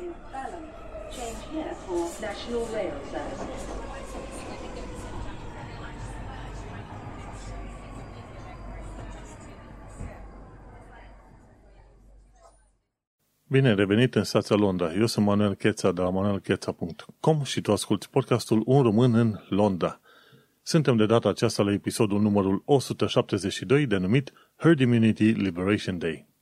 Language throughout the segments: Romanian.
in Balham. Change here for National Rail Services. Bine revenit în stația Londra. Eu sunt Manuel Cheța de la manuelcheța.com și tu asculti podcastul Un român în Londra. Suntem de data aceasta la episodul numărul 172 denumit Herd Immunity Liberation Day.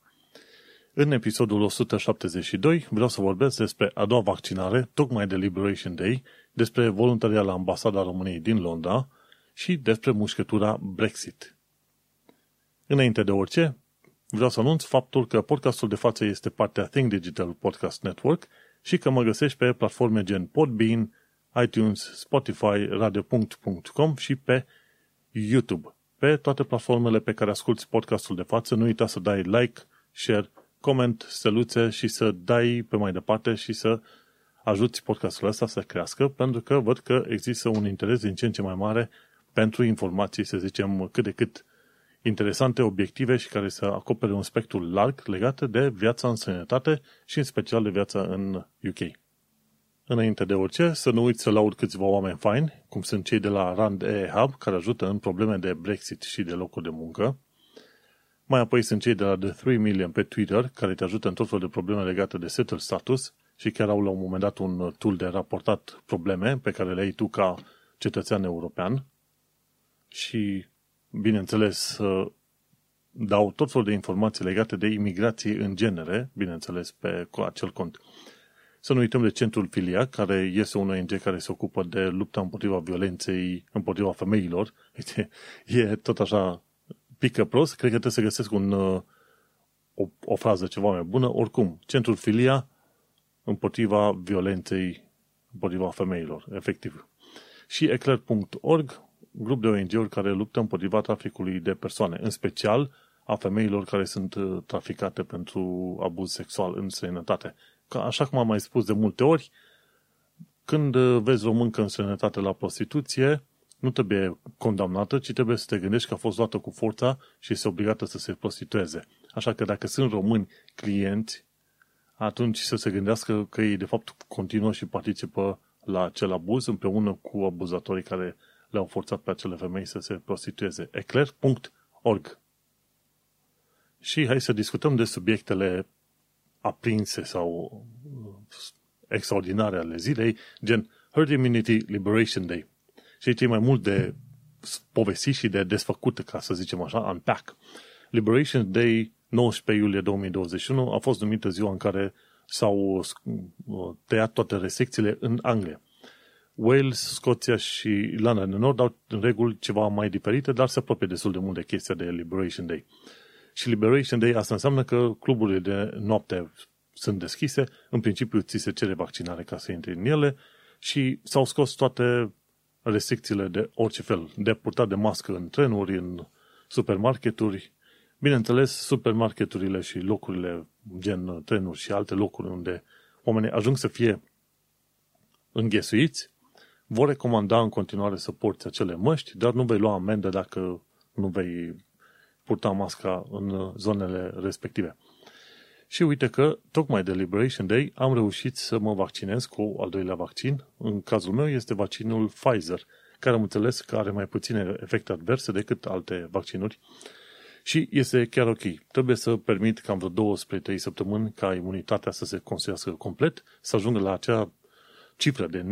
În episodul 172 vreau să vorbesc despre a doua vaccinare, tocmai de Liberation Day, despre voluntaria la Ambasada României din Londra și despre mușcătura Brexit. Înainte de orice, vreau să anunț faptul că podcastul de față este partea Think Digital Podcast Network și că mă găsești pe platforme gen Podbean, iTunes, Spotify, radio.com și pe YouTube. Pe toate platformele pe care asculti podcastul de față, nu uita să dai like, share, coment, steluțe și să dai pe mai departe și să ajuți podcastul ăsta să crească, pentru că văd că există un interes din ce în ce mai mare pentru informații, să zicem, cât de cât interesante, obiective și care să acopere un spectru larg legate de viața în sănătate și în special de viața în UK. Înainte de orice, să nu uiți să laud câțiva oameni faini, cum sunt cei de la Rand E Hub, care ajută în probleme de Brexit și de locuri de muncă. Mai apoi sunt cei de la The 3 Million pe Twitter, care te ajută în tot felul de probleme legate de settle status și chiar au la un moment dat un tool de raportat probleme pe care le ai tu ca cetățean european. Și bineînțeles, dau tot felul de informații legate de imigrație în genere, bineînțeles, pe acel cont. Să nu uităm de Centrul Filia, care este un ONG care se ocupă de lupta împotriva violenței împotriva femeilor. E tot așa pică prost, cred că trebuie să găsesc un, o, o frază ceva mai bună. Oricum, Centrul Filia împotriva violenței împotriva femeilor, efectiv. Și eclair.org, grup de ONG-uri care luptă împotriva traficului de persoane, în special a femeilor care sunt uh, traficate pentru abuz sexual în străinătate. Ca, așa cum am mai spus de multe ori, când uh, vezi o mâncă în străinătate la prostituție, nu trebuie condamnată, ci trebuie să te gândești că a fost luată cu forța și este obligată să se prostitueze. Așa că dacă sunt români clienți, atunci să se gândească că ei de fapt continuă și participă la acel abuz împreună cu abuzatorii care le-au forțat pe acele femei să se prostitueze. eclair.org Și hai să discutăm de subiectele aprinse sau extraordinare ale zilei, gen Herd Immunity Liberation Day. Și aici e mai mult de povesti și de desfăcut, ca să zicem așa, unpack. Liberation Day, 19 iulie 2021, a fost numită ziua în care s-au tăiat toate restricțiile în Anglia. Wales, Scoția și Irlanda de Nord au în reguli ceva mai diferite, dar se apropie destul de mult de chestia de Liberation Day. Și Liberation Day asta înseamnă că cluburile de noapte sunt deschise, în principiu ți se cere vaccinare ca să intri în ele și s-au scos toate restricțiile de orice fel, de purtat de mască în trenuri, în supermarketuri. Bineînțeles, supermarketurile și locurile gen trenuri și alte locuri unde oamenii ajung să fie înghesuiți, vor recomanda în continuare să porți acele măști, dar nu vei lua amendă dacă nu vei purta masca în zonele respective. Și uite că, tocmai de Liberation Day, am reușit să mă vaccinez cu al doilea vaccin. În cazul meu este vaccinul Pfizer, care am înțeles că are mai puține efecte adverse decât alte vaccinuri. Și este chiar ok. Trebuie să permit cam vreo 2 spre 3 săptămâni ca imunitatea să se construiască complet, să ajungă la acea cifră de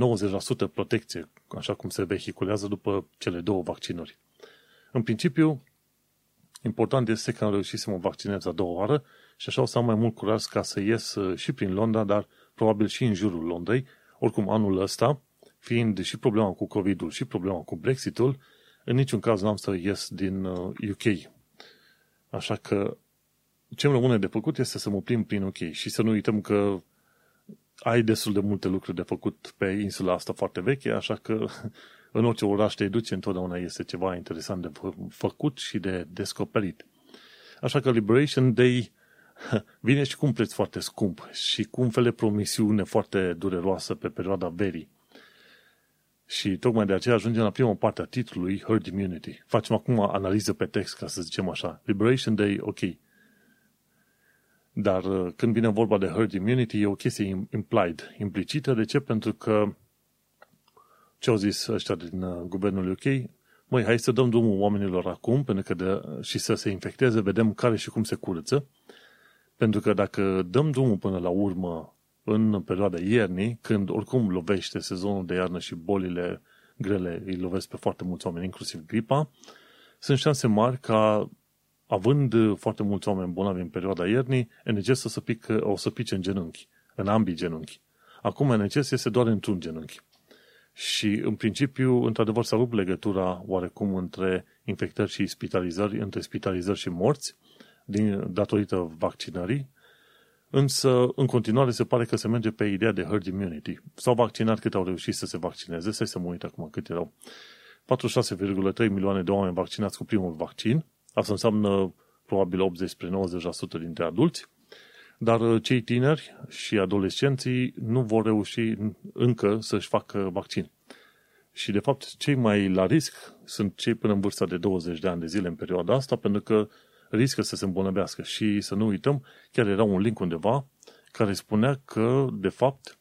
90% protecție, așa cum se vehiculează după cele două vaccinuri. În principiu, important este că am reușit să mă vaccinez a doua oară și așa o să am mai mult curaj ca să ies uh, și prin Londra, dar probabil și în jurul Londrei. Oricum, anul ăsta, fiind și problema cu COVID-ul și problema cu Brexitul, în niciun caz n-am să ies din UK. Uh, așa că ce îmi rămâne de făcut este să mă plim prin UK și să nu uităm că ai destul de multe lucruri de făcut pe insula asta foarte veche, așa că în orice oraș te duci, întotdeauna este ceva interesant de făcut și de descoperit. Așa că Liberation Day vine și cu un preț foarte scump și cu un fel de promisiune foarte dureroasă pe perioada verii. Și tocmai de aceea ajungem la prima parte a titlului Herd Immunity. Facem acum analiză pe text, ca să zicem așa. Liberation Day, ok. Dar uh, când vine vorba de herd immunity, e o chestie implied, implicită. De ce? Pentru că ce au zis ăștia din uh, guvernul UK? Măi, hai să dăm drumul oamenilor acum pentru că de, și să se infecteze, vedem care și cum se curăță. Pentru că dacă dăm drumul până la urmă în perioada iernii, când oricum lovește sezonul de iarnă și bolile grele îi lovesc pe foarte mulți oameni, inclusiv gripa, sunt șanse mari ca, având foarte mulți oameni bolnavi în perioada iernii, NHS o să, pică, o să pice în genunchi, în ambii genunchi. Acum NHS este doar într-un genunchi. Și, în principiu, într-adevăr, s-a rupt legătura oarecum între infectări și spitalizări, între spitalizări și morți, din, datorită vaccinării, însă, în continuare, se pare că se merge pe ideea de herd immunity. S-au vaccinat cât au reușit să se vaccineze, să se mă uit acum cât erau. 46,3 milioane de oameni vaccinați cu primul vaccin, asta înseamnă probabil 80 spre 90% dintre adulți, dar uh, cei tineri și adolescenții nu vor reuși încă să-și facă vaccin. Și, de fapt, cei mai la risc sunt cei până în vârsta de 20 de ani de zile în perioada asta, pentru că riscă să se îmbolnăvească. Și să nu uităm, chiar era un link undeva care spunea că, de fapt,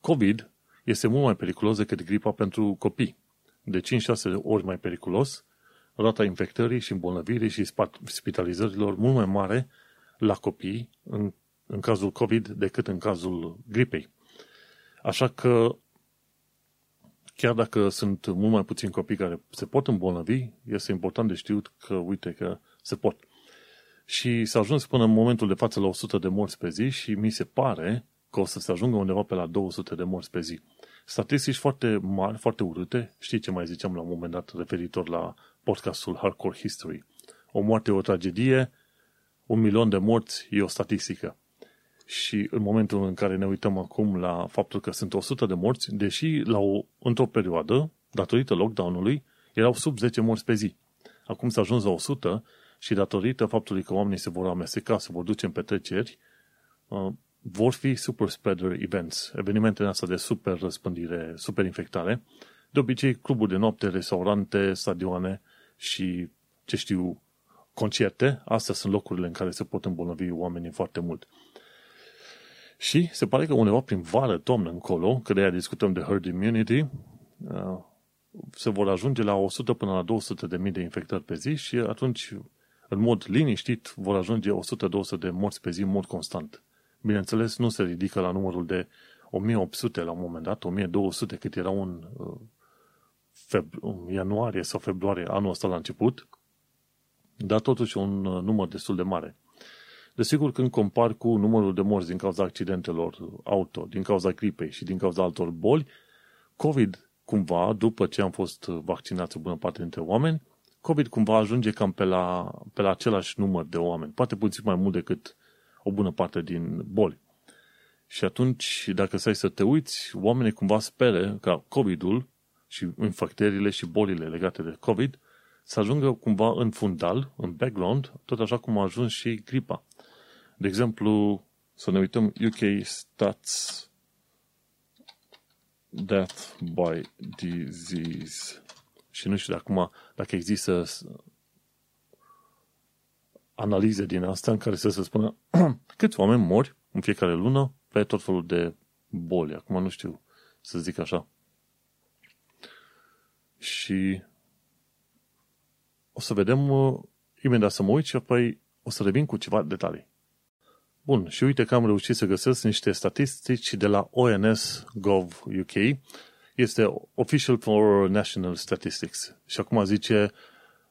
COVID este mult mai periculos decât gripa pentru copii. De 5-6 ori mai periculos, rata infectării și îmbolnăvirii și spitalizărilor mult mai mare la copii în, în cazul COVID decât în cazul gripei. Așa că chiar dacă sunt mult mai puțini copii care se pot îmbolnăvi, este important de știut că, uite, că se pot. Și s-a ajuns până în momentul de față la 100 de morți pe zi și mi se pare că o să se ajungă undeva pe la 200 de morți pe zi. Statistici foarte mari, foarte urâte, știi ce mai ziceam la un moment dat referitor la podcastul Hardcore History. O moarte e o tragedie, un milion de morți e o statistică. Și în momentul în care ne uităm acum la faptul că sunt 100 de morți, deși la o, într-o perioadă, datorită lockdown-ului, erau sub 10 morți pe zi. Acum s-a ajuns la 100 și datorită faptului că oamenii se vor amesteca, se vor duce în petreceri, uh, vor fi super spreader events, evenimentele astea de super răspândire, super infectare, de obicei cluburi de noapte, restaurante, stadioane și, ce știu, concerte, astea sunt locurile în care se pot îmbolnăvi oamenii foarte mult. Și se pare că undeva prin vară, toamnă încolo, că de aia discutăm de herd immunity, uh, se vor ajunge la 100 până la 200 de mii de infectări pe zi și atunci, în mod liniștit, vor ajunge 100-200 de morți pe zi în mod constant. Bineînțeles, nu se ridică la numărul de 1800 la un moment dat, 1200 cât era un uh, feb- ianuarie sau februarie anul ăsta la început, dar totuși un uh, număr destul de mare. Desigur, când compar cu numărul de morți din cauza accidentelor auto, din cauza gripei și din cauza altor boli, COVID cumva, după ce am fost vaccinați o bună parte dintre oameni, COVID cumva ajunge cam pe la, pe la același număr de oameni, poate puțin mai mult decât o bună parte din boli. Și atunci, dacă stai să te uiți, oamenii cumva spere ca COVID-ul și infectările și bolile legate de COVID să ajungă cumva în fundal, în background, tot așa cum a ajuns și gripa. De exemplu, să ne uităm UK Stats Death by Disease. Și nu știu de acum dacă există analize din asta în care să se spună câți oameni mori în fiecare lună pe tot felul de boli. Acum nu știu să zic așa. Și o să vedem uh, imediat să mă uit și apoi o să revin cu ceva detalii. Bun, și uite că am reușit să găsesc niște statistici de la ONS Gov UK. Este Official for National Statistics. Și acum zice,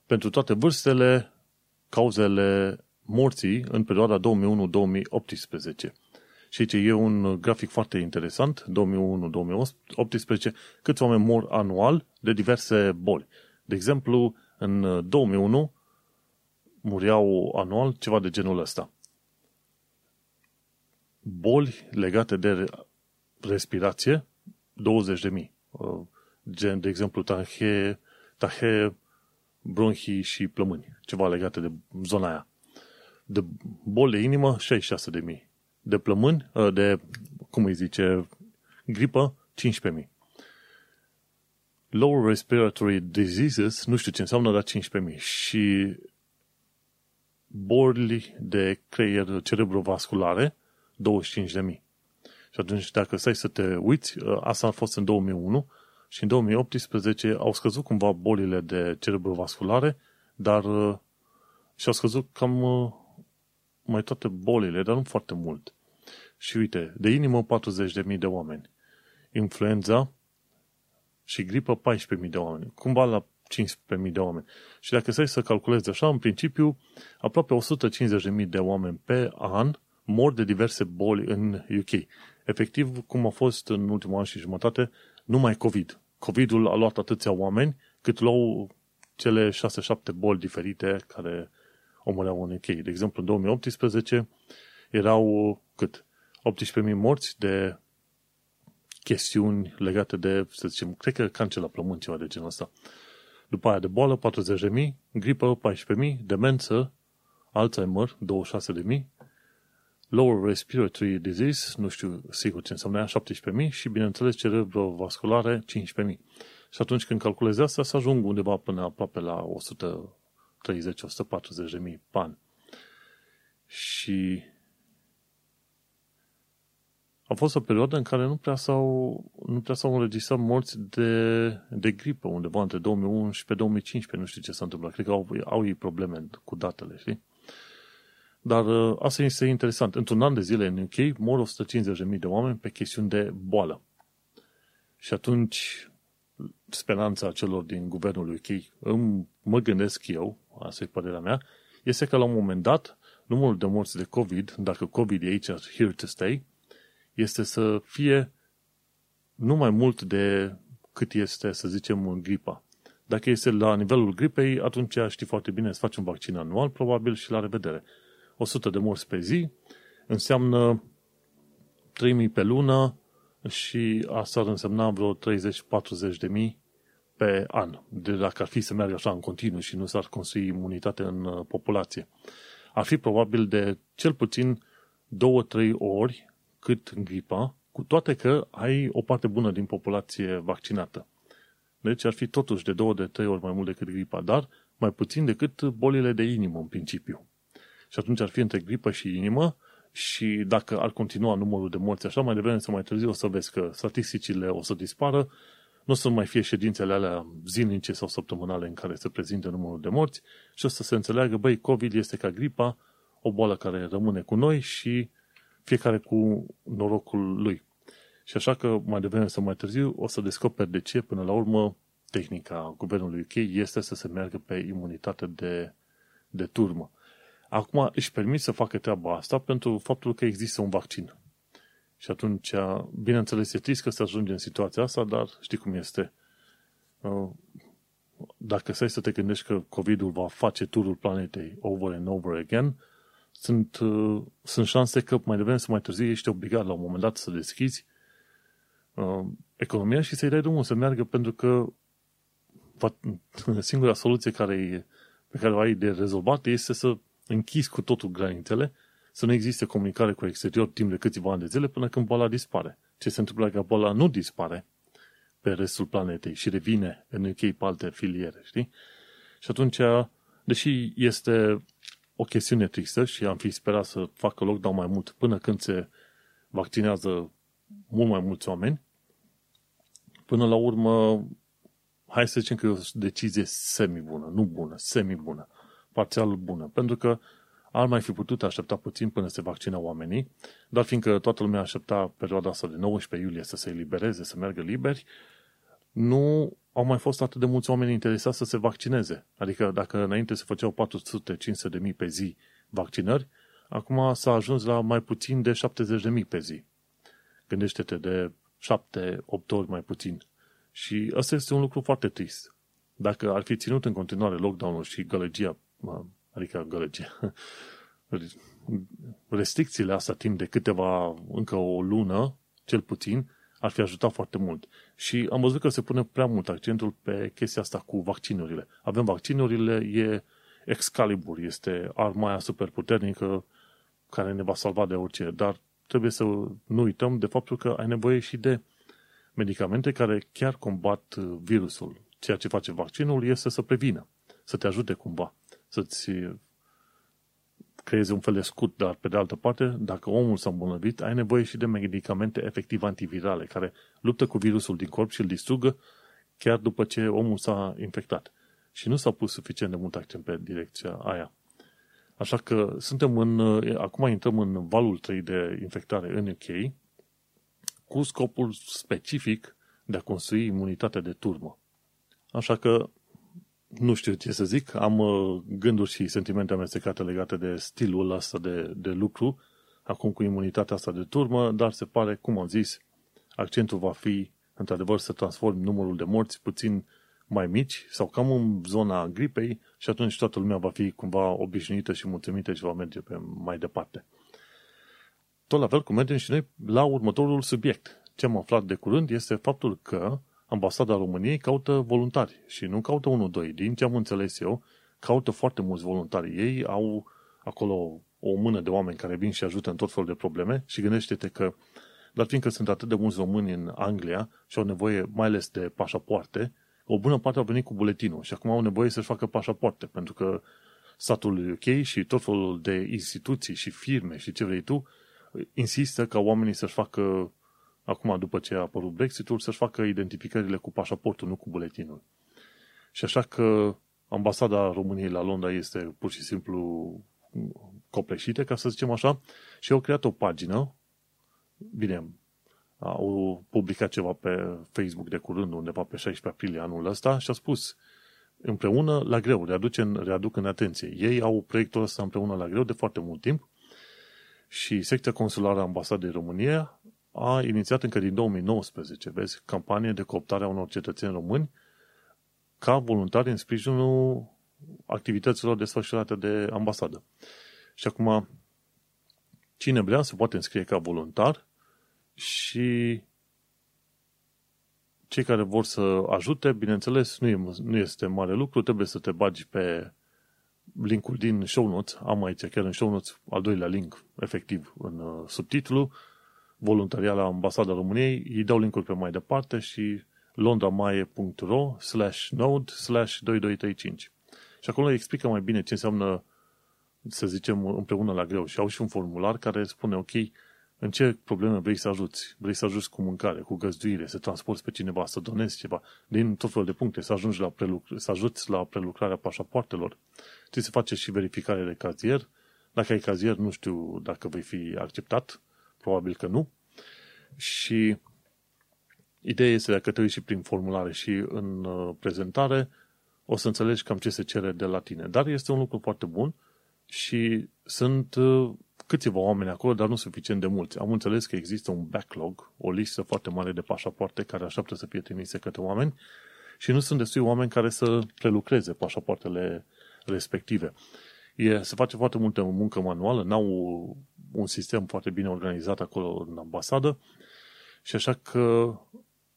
pentru toate vârstele, cauzele morții în perioada 2001-2018. Și aici e un grafic foarte interesant, 2001-2018, câți oameni mor anual de diverse boli. De exemplu, în 2001 muriau anual ceva de genul ăsta. Boli legate de respirație, 20.000. Uh, gen, de exemplu, tahe, tahe, bronhii și plămâni. Ceva legate de zona aia. De boli de inimă, 66.000. De plămâni, uh, de, cum îi zice, gripă, 15.000. Lower Respiratory Diseases, nu știu ce înseamnă, dar 15.000. Și boli de creier cerebrovasculare, 25.000. Și atunci, dacă stai să te uiți, asta a fost în 2001 și în 2018 au scăzut cumva bolile de cerebrovasculare, dar și-au scăzut cam mai toate bolile, dar nu foarte mult. Și uite, de inimă 40.000 de oameni. Influenza și gripă 14.000 de oameni. Cumva la 15.000 de oameni. Și dacă stai să calculezi așa, în principiu, aproape 150.000 de oameni pe an mor de diverse boli în UK. Efectiv, cum a fost în ultimul an și jumătate, numai COVID. COVID-ul a luat atâția oameni cât luau cele 6-7 boli diferite care omoreau în UK. De exemplu, în 2018 erau cât? 18.000 morți de chestiuni legate de, să zicem, cred că cancer la plămâni, ceva de genul ăsta. După aia de boală, 40.000, gripă, 14.000, demență, Alzheimer, 26.000, lower respiratory disease, nu știu sigur ce înseamnă aia, 17.000 și, bineînțeles, cerebrovasculare, 15.000. Și atunci când calculezi asta, să ajung undeva până aproape la 130-140 de mii pan. Și a fost o perioadă în care nu prea s-au, nu prea s-au înregistrat morți de, de gripă, undeva între 2011-2015, nu știu ce s-a întâmplat. Cred că au, au ei probleme cu datele, știi? Dar uh, asta este interesant. Într-un an de zile în UK mor 150.000 de oameni pe chestiuni de boală. Și atunci speranța celor din guvernul UK, îmi, mă gândesc eu, asta e părerea mea, este că la un moment dat numărul de morți de COVID, dacă COVID e aici here to stay, este să fie nu mai mult de cât este, să zicem, în gripa. Dacă este la nivelul gripei, atunci știi foarte bine, să faci un vaccin anual, probabil, și la revedere. 100 de morți pe zi înseamnă 3000 pe lună și asta ar însemna vreo 30-40 de mii pe an. De dacă ar fi să meargă așa în continuu și nu s-ar construi imunitate în uh, populație. Ar fi probabil de cel puțin 2-3 ori cât gripa, cu toate că ai o parte bună din populație vaccinată. Deci ar fi totuși de 2 de 3 ori mai mult decât gripa, dar mai puțin decât bolile de inimă în principiu. Și atunci ar fi între gripă și inimă și dacă ar continua numărul de morți așa, mai devreme sau mai târziu o să vezi că statisticile o să dispară, nu o să mai fie ședințele alea zilnice sau săptămânale în care se prezinte numărul de morți și o să se înțeleagă, băi, COVID este ca gripa, o boală care rămâne cu noi și fiecare cu norocul lui. Și așa că mai devreme sau mai târziu o să descoperi de ce, până la urmă, tehnica guvernului UK este să se meargă pe imunitate de, de turmă. Acum își permit să facă treaba asta pentru faptul că există un vaccin. Și atunci, bineînțeles, e trist că se ajunge în situația asta, dar știi cum este. Uh, dacă stai să te gândești că COVID-ul va face turul planetei over and over again, sunt, uh, sunt șanse că mai devreme să mai târziu ești obligat la un moment dat să deschizi uh, economia și să-i dai drumul să meargă pentru că singura soluție care pe care o ai de rezolvat este să închizi cu totul granițele, să nu existe comunicare cu exterior timp de câțiva ani de zile până când boala dispare. Ce se întâmplă dacă boala nu dispare pe restul planetei și revine în UK pe alte filiere, știi? Și atunci, deși este o chestiune tristă și am fi sperat să facă lockdown mai mult până când se vaccinează mult mai mulți oameni, până la urmă, hai să zicem că e o decizie semi-bună, nu bună, semi-bună parțial bună, pentru că ar mai fi putut aștepta puțin până se vaccina oamenii, dar fiindcă toată lumea aștepta perioada asta de 19 iulie să se elibereze, să meargă liberi, nu au mai fost atât de mulți oameni interesați să se vaccineze. Adică dacă înainte se făceau 400-500 de mii pe zi vaccinări, acum s-a ajuns la mai puțin de 70 de mii pe zi. Gândește-te de 7-8 ori mai puțin. Și asta este un lucru foarte trist. Dacă ar fi ținut în continuare lockdown-ul și gălăgia adică gălăgie, restricțiile astea timp de câteva, încă o lună, cel puțin, ar fi ajutat foarte mult. Și am văzut că se pune prea mult accentul pe chestia asta cu vaccinurile. Avem vaccinurile, e Excalibur, este arma aia super puternică care ne va salva de orice, dar trebuie să nu uităm de faptul că ai nevoie și de medicamente care chiar combat virusul. Ceea ce face vaccinul este să prevină, să te ajute cumva să-ți creeze un fel de scut, dar pe de altă parte, dacă omul s-a îmbolnăvit, ai nevoie și de medicamente efectiv antivirale, care luptă cu virusul din corp și îl distrugă chiar după ce omul s-a infectat. Și nu s-a pus suficient de mult accent pe direcția aia. Așa că suntem în, acum intrăm în valul 3 de infectare în UK, cu scopul specific de a construi imunitate de turmă. Așa că nu știu ce să zic, am uh, gânduri și sentimente amestecate legate de stilul ăsta de, de lucru, acum cu imunitatea asta de turmă, dar se pare, cum am zis, accentul va fi, într-adevăr, să transform numărul de morți puțin mai mici sau cam în zona gripei și atunci toată lumea va fi cumva obișnuită și mulțumită și va merge pe mai departe. Tot la fel cum mergem și noi la următorul subiect. Ce am aflat de curând este faptul că ambasada României caută voluntari și nu caută unul, doi. Din ce am înțeles eu, caută foarte mulți voluntari. Ei au acolo o mână de oameni care vin și ajută în tot felul de probleme și gândește-te că, dar fiindcă sunt atât de mulți români în Anglia și au nevoie mai ales de pașapoarte, o bună parte au venit cu buletinul și acum au nevoie să-și facă pașapoarte, pentru că statul UK și tot felul de instituții și firme și ce vrei tu insistă ca oamenii să-și facă acum după ce a apărut Brexitul, să-și facă identificările cu pașaportul, nu cu buletinul. Și așa că ambasada României la Londra este pur și simplu copleșită, ca să zicem așa, și au creat o pagină, bine, au publicat ceva pe Facebook de curând, undeva pe 16 aprilie anul ăsta, și a spus împreună la greu, readuc în, readuc în atenție. Ei au proiectul ăsta împreună la greu de foarte mult timp și secția consulară a ambasadei României a inițiat încă din 2019, vezi, campanie de cooptare a unor cetățeni români ca voluntari în sprijinul activităților desfășurate de ambasadă. Și acum, cine vrea se poate înscrie ca voluntar și cei care vor să ajute, bineînțeles, nu, e, nu este mare lucru, trebuie să te bagi pe linkul din show notes, am aici chiar în show notes al doilea link, efectiv, în uh, subtitlu, voluntariat la Ambasada României, îi dau linkul pe mai departe și londramaie.ro slash node slash 2235. Și acolo explică mai bine ce înseamnă, să zicem, împreună la greu. Și au și un formular care spune, ok, în ce probleme vrei să ajuți? Vrei să ajuți cu mâncare, cu găzduire, să transporti pe cineva, să donezi ceva, din tot felul de puncte, să ajungi la prelucr- să ajuți la prelucrarea pașapoartelor. Trebuie să face și verificare de cazier. Dacă ai cazier, nu știu dacă vei fi acceptat, probabil că nu. Și ideea este dacă te uiți și prin formulare și în uh, prezentare, o să înțelegi cam ce se cere de la tine. Dar este un lucru foarte bun și sunt uh, câțiva oameni acolo, dar nu suficient de mulți. Am înțeles că există un backlog, o listă foarte mare de pașapoarte care așteaptă să fie trimise către oameni și nu sunt destui oameni care să prelucreze pașapoartele respective. E, se face foarte multă muncă manuală, n-au un sistem foarte bine organizat acolo în ambasadă și așa că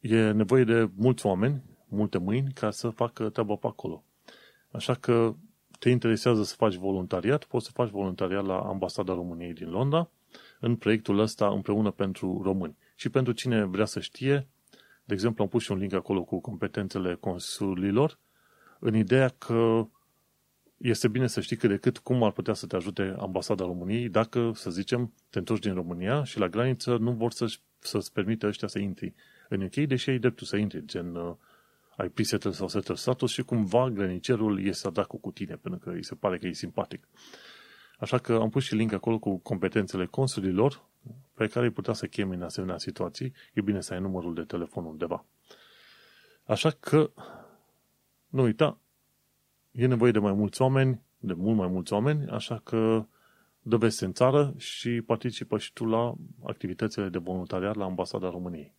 e nevoie de mulți oameni, multe mâini, ca să facă treaba pe acolo. Așa că te interesează să faci voluntariat, poți să faci voluntariat la Ambasada României din Londra, în proiectul ăsta împreună pentru români. Și pentru cine vrea să știe, de exemplu am pus și un link acolo cu competențele consulilor, în ideea că este bine să știi cât de cât cum ar putea să te ajute ambasada României dacă, să zicem, te întorci din România și la graniță nu vor să-și, să-ți permită ăștia să intri în UK, deși ai dreptul să intri, gen uh, ai pre sau settle status și cumva granicerul este dracul cu tine, pentru că îi se pare că e simpatic. Așa că am pus și link acolo cu competențele consulilor pe care îi putea să chemi în asemenea situații. E bine să ai numărul de telefon undeva. Așa că, nu uita, e nevoie de mai mulți oameni, de mult mai mulți oameni, așa că dă veste în țară și participă și tu la activitățile de voluntariat la Ambasada României.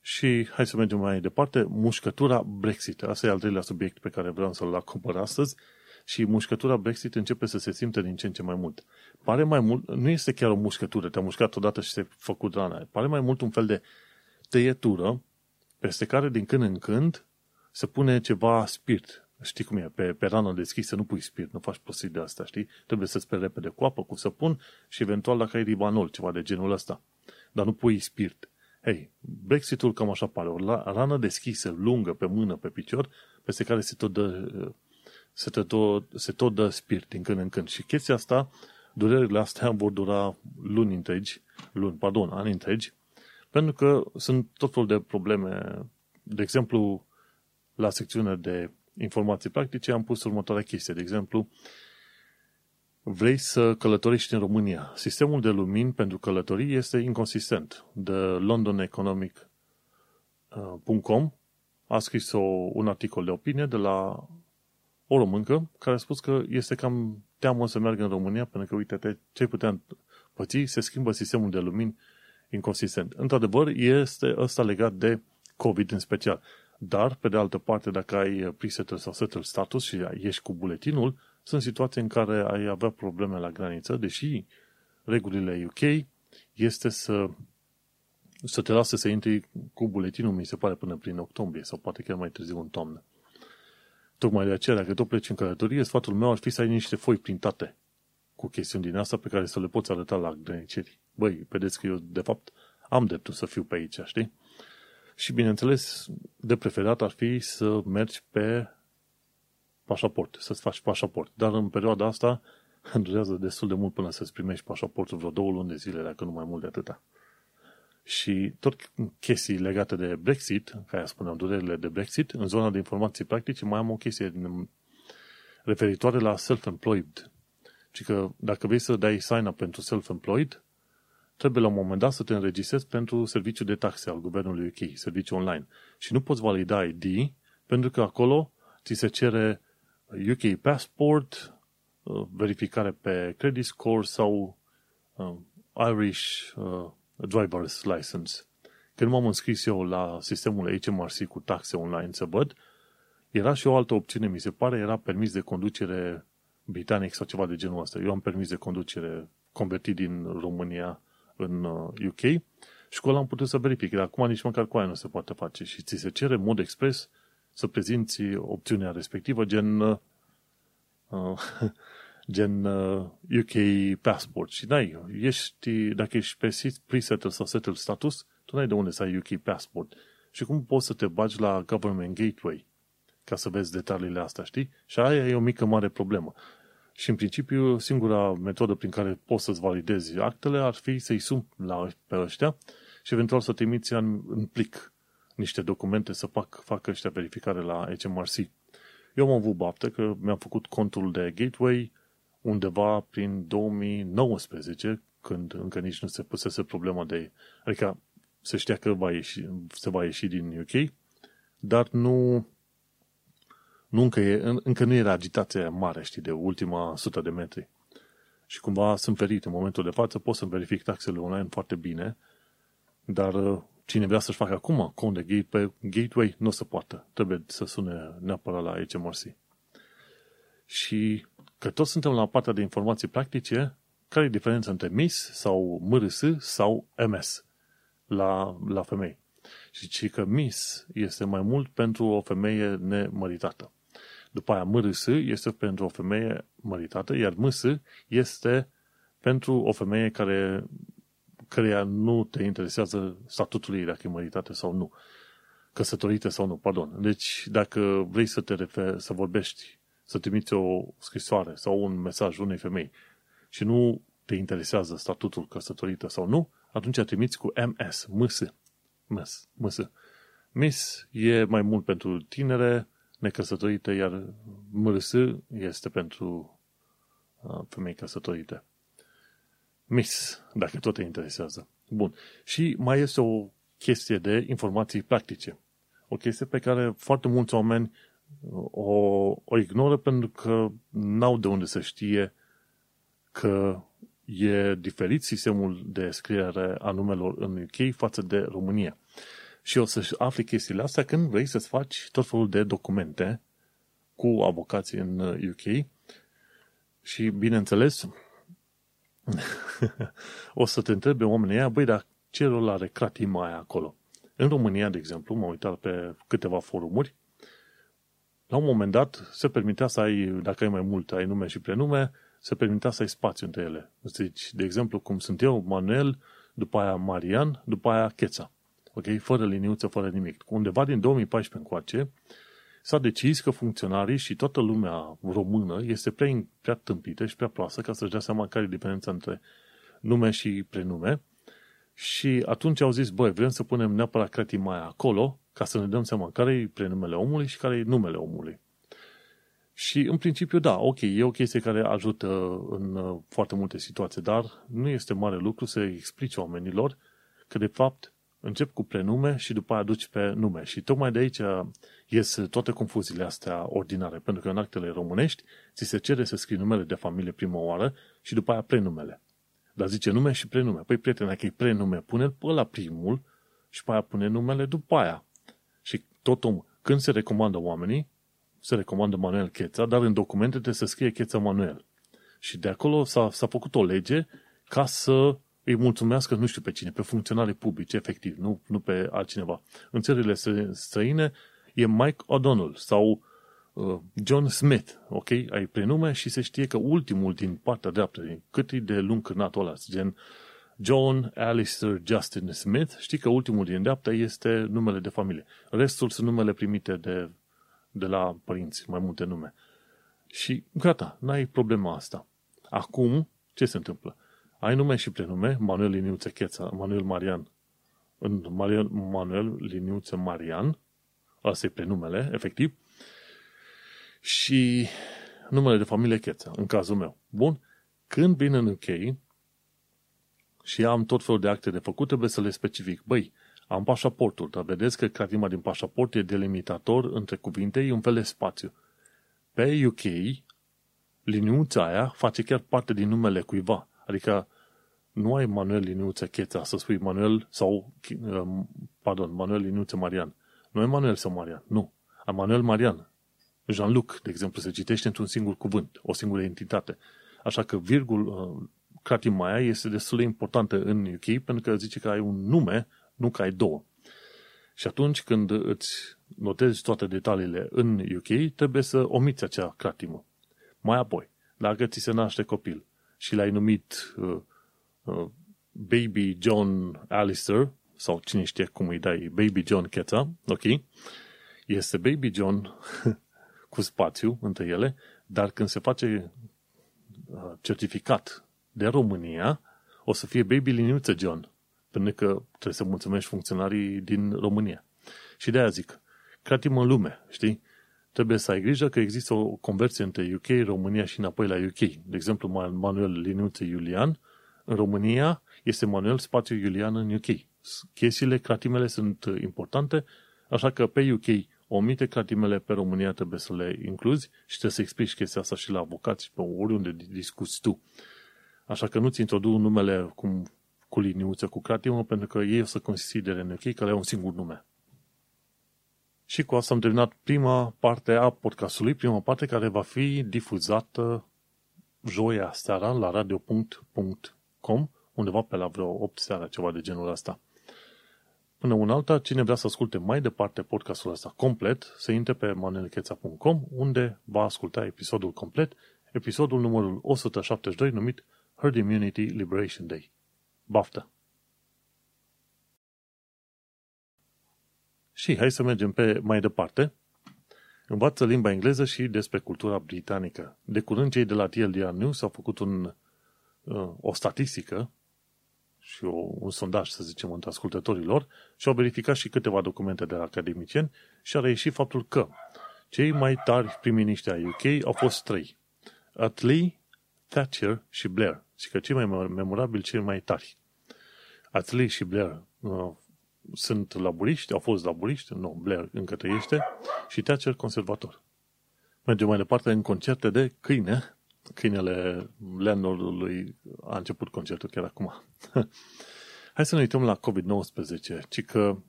Și hai să mergem mai departe, mușcătura Brexit. Asta e al treilea subiect pe care vreau să-l acopăr astăzi și mușcătura Brexit începe să se simtă din ce în ce mai mult. Pare mai mult, nu este chiar o mușcătură, te-a mușcat odată și se făcut rana. Pare mai mult un fel de tăietură peste care din când în când se pune ceva spirit, Știi cum e, pe, pe rană deschisă nu pui spirit, nu faci prostit de asta, știi? Trebuie să speli repede cu apă, cu săpun și eventual dacă ai ribanol, ceva de genul ăsta. Dar nu pui spirit. Hei, Brexitul cam așa pare, o rană deschisă, lungă, pe mână, pe picior, peste care se tot dă, se, te tot, se tot dă spirit din când în când. Și chestia asta, durerile astea vor dura luni întregi, luni, pardon, ani întregi, pentru că sunt tot felul de probleme. De exemplu, la secțiunea de informații practice am pus următoarea chestie. De exemplu, vrei să călătorești în România. Sistemul de lumini pentru călătorii este inconsistent. The London Economic.com a scris o, un articol de opinie de la o româncă care a spus că este cam teamă să meargă în România pentru că, uite, ce putea păți, se schimbă sistemul de lumini inconsistent. Într-adevăr, este ăsta legat de COVID în special. Dar, pe de altă parte, dacă ai presetter sau settle status și ești cu buletinul, sunt situații în care ai avea probleme la graniță, deși regulile UK este să, să te lasă să intri cu buletinul, mi se pare, până prin octombrie sau poate chiar mai târziu în toamnă. Tocmai de aceea, dacă tot pleci în călătorie, sfatul meu ar fi să ai niște foi printate cu chestiuni din asta pe care să le poți arăta la grăniceri. Băi, vedeți că eu, de fapt, am dreptul să fiu pe aici, știi? Și, bineînțeles, de preferat ar fi să mergi pe pașaport, să-ți faci pașaport. Dar în perioada asta durează destul de mult până să-ți primești pașaportul, vreo două luni de zile, dacă nu mai mult de atâta. Și tot chestii legate de Brexit, care spuneam, durerile de Brexit, în zona de informații practice, mai am o chestie referitoare la self-employed. Și că dacă vrei să dai sign-up pentru self-employed, trebuie la un moment dat să te înregistrezi pentru serviciul de taxe al guvernului UK, serviciu online. Și nu poți valida ID, pentru că acolo ți se cere UK Passport, uh, verificare pe credit score sau uh, Irish uh, Driver's License. Când m-am înscris eu la sistemul HMRC cu taxe online să văd, era și o altă opțiune, mi se pare, era permis de conducere britanic sau ceva de genul ăsta. Eu am permis de conducere convertit din România în UK și cu ăla am putut să verific. Dar acum nici măcar cu aia nu se poate face și ți se cere în mod expres să prezinți opțiunea respectivă, gen uh, gen uh, UK passport. Și n-ai, ești, dacă ești pe pre-settle sau settle status, tu n-ai de unde să ai UK passport. Și cum poți să te bagi la Government Gateway ca să vezi detaliile astea, știi? Și aia e o mică mare problemă. Și în principiu, singura metodă prin care poți să-ți validezi actele ar fi să-i sumi la, pe ăștia și eventual să trimiți în, în plic niște documente să fac, facă ăștia verificare la HMRC. Eu am avut baptă că mi-am făcut contul de gateway undeva prin 2019, când încă nici nu se pusese problema de... Adică se știa că va ieși, se va ieși din UK, dar nu, nu încă, e, încă nu era agitația mare, știi, de ultima sută de metri. Și cumva sunt ferit în momentul de față, pot să-mi verific taxele online foarte bine, dar cine vrea să-și facă acum cont de gateway, gateway nu se poate. Trebuie să sune neapărat la HMRC. Și că toți suntem la partea de informații practice, care e diferența între MIS sau MRS sau MS la, la femei? Și ci că MIS este mai mult pentru o femeie nemăritată. După aia MRS este pentru o femeie măritată, iar MS este pentru o femeie care căreia nu te interesează statutul ei, dacă e măritate sau nu. Căsătorită sau nu, pardon. Deci, dacă vrei să te referi, să vorbești, să trimiți o scrisoare sau un mesaj unei femei și nu te interesează statutul căsătorită sau nu, atunci trimiți cu MS, MS, MS, MS. Miss e mai mult pentru tinere, necăsătorite, iar MRS este pentru uh, femei căsătorite. Miss, dacă tot te interesează. Bun. Și mai este o chestie de informații practice. O chestie pe care foarte mulți oameni o, o ignoră pentru că n-au de unde să știe că e diferit sistemul de scriere a numelor în UK față de România. Și o să afli chestiile astea când vrei să-ți faci tot felul de documente cu avocații în UK și, bineînțeles, o să te întrebe oamenii aia, băi, dar ce rol are cratima aia acolo? În România, de exemplu, m-am uitat pe câteva forumuri, la un moment dat se permitea să ai, dacă ai mai mult, ai nume și prenume, se permitea să ai spațiu între ele. Deci, de exemplu, cum sunt eu, Manuel, după aia Marian, după aia Cheța. Ok? Fără liniuță, fără nimic. Undeva din 2014 încoace, s-a decis că funcționarii și toată lumea română este prea, prea tâmpită și prea proastă ca să-și dea seama care e diferența între nume și prenume. Și atunci au zis, băi, vrem să punem neapărat cretimaia acolo ca să ne dăm seama care e prenumele omului și care e numele omului. Și în principiu, da, ok, e o chestie care ajută în uh, foarte multe situații, dar nu este mare lucru să explici oamenilor că, de fapt, încep cu prenume și după aia duci pe nume. Și tocmai de aici ies toate confuziile astea ordinare, pentru că în actele românești ți se cere să scrii numele de familie prima oară și după aia prenumele. Dar zice nume și prenume. Păi, prietene, dacă e prenume, pune-l pe la primul și după aia pune numele după aia. Și tot om, când se recomandă oamenii, se recomandă Manuel Cheța, dar în documente trebuie să scrie Cheța Manuel. Și de acolo s-a, s-a făcut o lege ca să îi mulțumească nu știu pe cine, pe funcționare publice, efectiv, nu, nu pe altcineva. În țările străine e Mike O'Donnell sau uh, John Smith, ok? Ai prenume și se știe că ultimul din partea dreaptă, cât e de lung cârnatul ăla, gen John Alistair Justin Smith, știi că ultimul din dreapta este numele de familie. Restul sunt numele primite de, de la părinți, mai multe nume. Și gata, n-ai problema asta. Acum, ce se întâmplă? Ai nume și prenume, Manuel Liniuțe Cheța, Manuel Marian. În Manuel, Manuel Liniuțe Marian, asta e prenumele, efectiv, și numele de familie Cheța, în cazul meu. Bun? Când vin în UK și am tot felul de acte de făcut, trebuie să le specific. Băi, am pașaportul, dar vedeți că cratima din pașaport e delimitator între cuvinte, e un fel de spațiu. Pe UK, liniuța aia face chiar parte din numele cuiva. Adică nu ai Manuel Liniuță Cheța să spui Manuel sau, um, pardon, Manuel Liniuță Marian. Nu ai Manuel sau Marian, nu. Ai Manuel Marian. Jean-Luc, de exemplu, se citește într-un singur cuvânt, o singură entitate. Așa că virgul, uh, cratimaia este destul de importantă în UK pentru că zice că ai un nume, nu că ai două. Și atunci când îți notezi toate detaliile în UK, trebuie să omiți acea cratimă. Mai apoi, dacă ți se naște copil și l-ai numit uh, uh, Baby John Alistair, sau cine știe cum îi dai, Baby John Cheta, ok? Este Baby John cu spațiu între ele, dar când se face uh, certificat de România, o să fie Baby Liniuță John, pentru că trebuie să mulțumești funcționarii din România. Și de aia zic, creativ în lume, știi? Trebuie să ai grijă că există o conversie între UK, România și înapoi la UK. De exemplu, Manuel Liniuță Iulian, în România este Manuel Spațiu Iulian în UK. Chestiile, cratimele sunt importante, așa că pe UK omite cratimele, pe România trebuie să le incluzi și trebuie să explici chestia asta și la avocați și pe oriunde discuți tu. Așa că nu-ți introduc numele cum, cu liniuță, cu cratimă, pentru că ei o să considere în UK că le au un singur nume. Și cu asta am terminat prima parte a podcastului, prima parte care va fi difuzată joia seara la radio.com, undeva pe la vreo 8 seara, ceva de genul ăsta. Până un alta, cine vrea să asculte mai departe podcastul ăsta complet, să intre pe manelcheța.com, unde va asculta episodul complet, episodul numărul 172, numit Herd Immunity Liberation Day. Baftă! Și hai să mergem pe mai departe. Învață limba engleză și despre cultura britanică. De curând, cei de la TLDR News au făcut un, uh, o statistică și o, un sondaj, să zicem, între ascultătorilor și au verificat și câteva documente de la academicieni și a reieșit faptul că cei mai tari prim-miniștri ai UK au fost trei. Attlee, Thatcher și Blair. Și că cei mai memorabili, cei mai tari. Attlee și Blair uh, sunt laburiști, au fost laburiști, nu, Blair încă trăiește, și Thatcher conservator. Mergem mai departe în concerte de câine. Câinele landlordului a început concertul chiar acum. Hai să ne uităm la COVID-19, ci că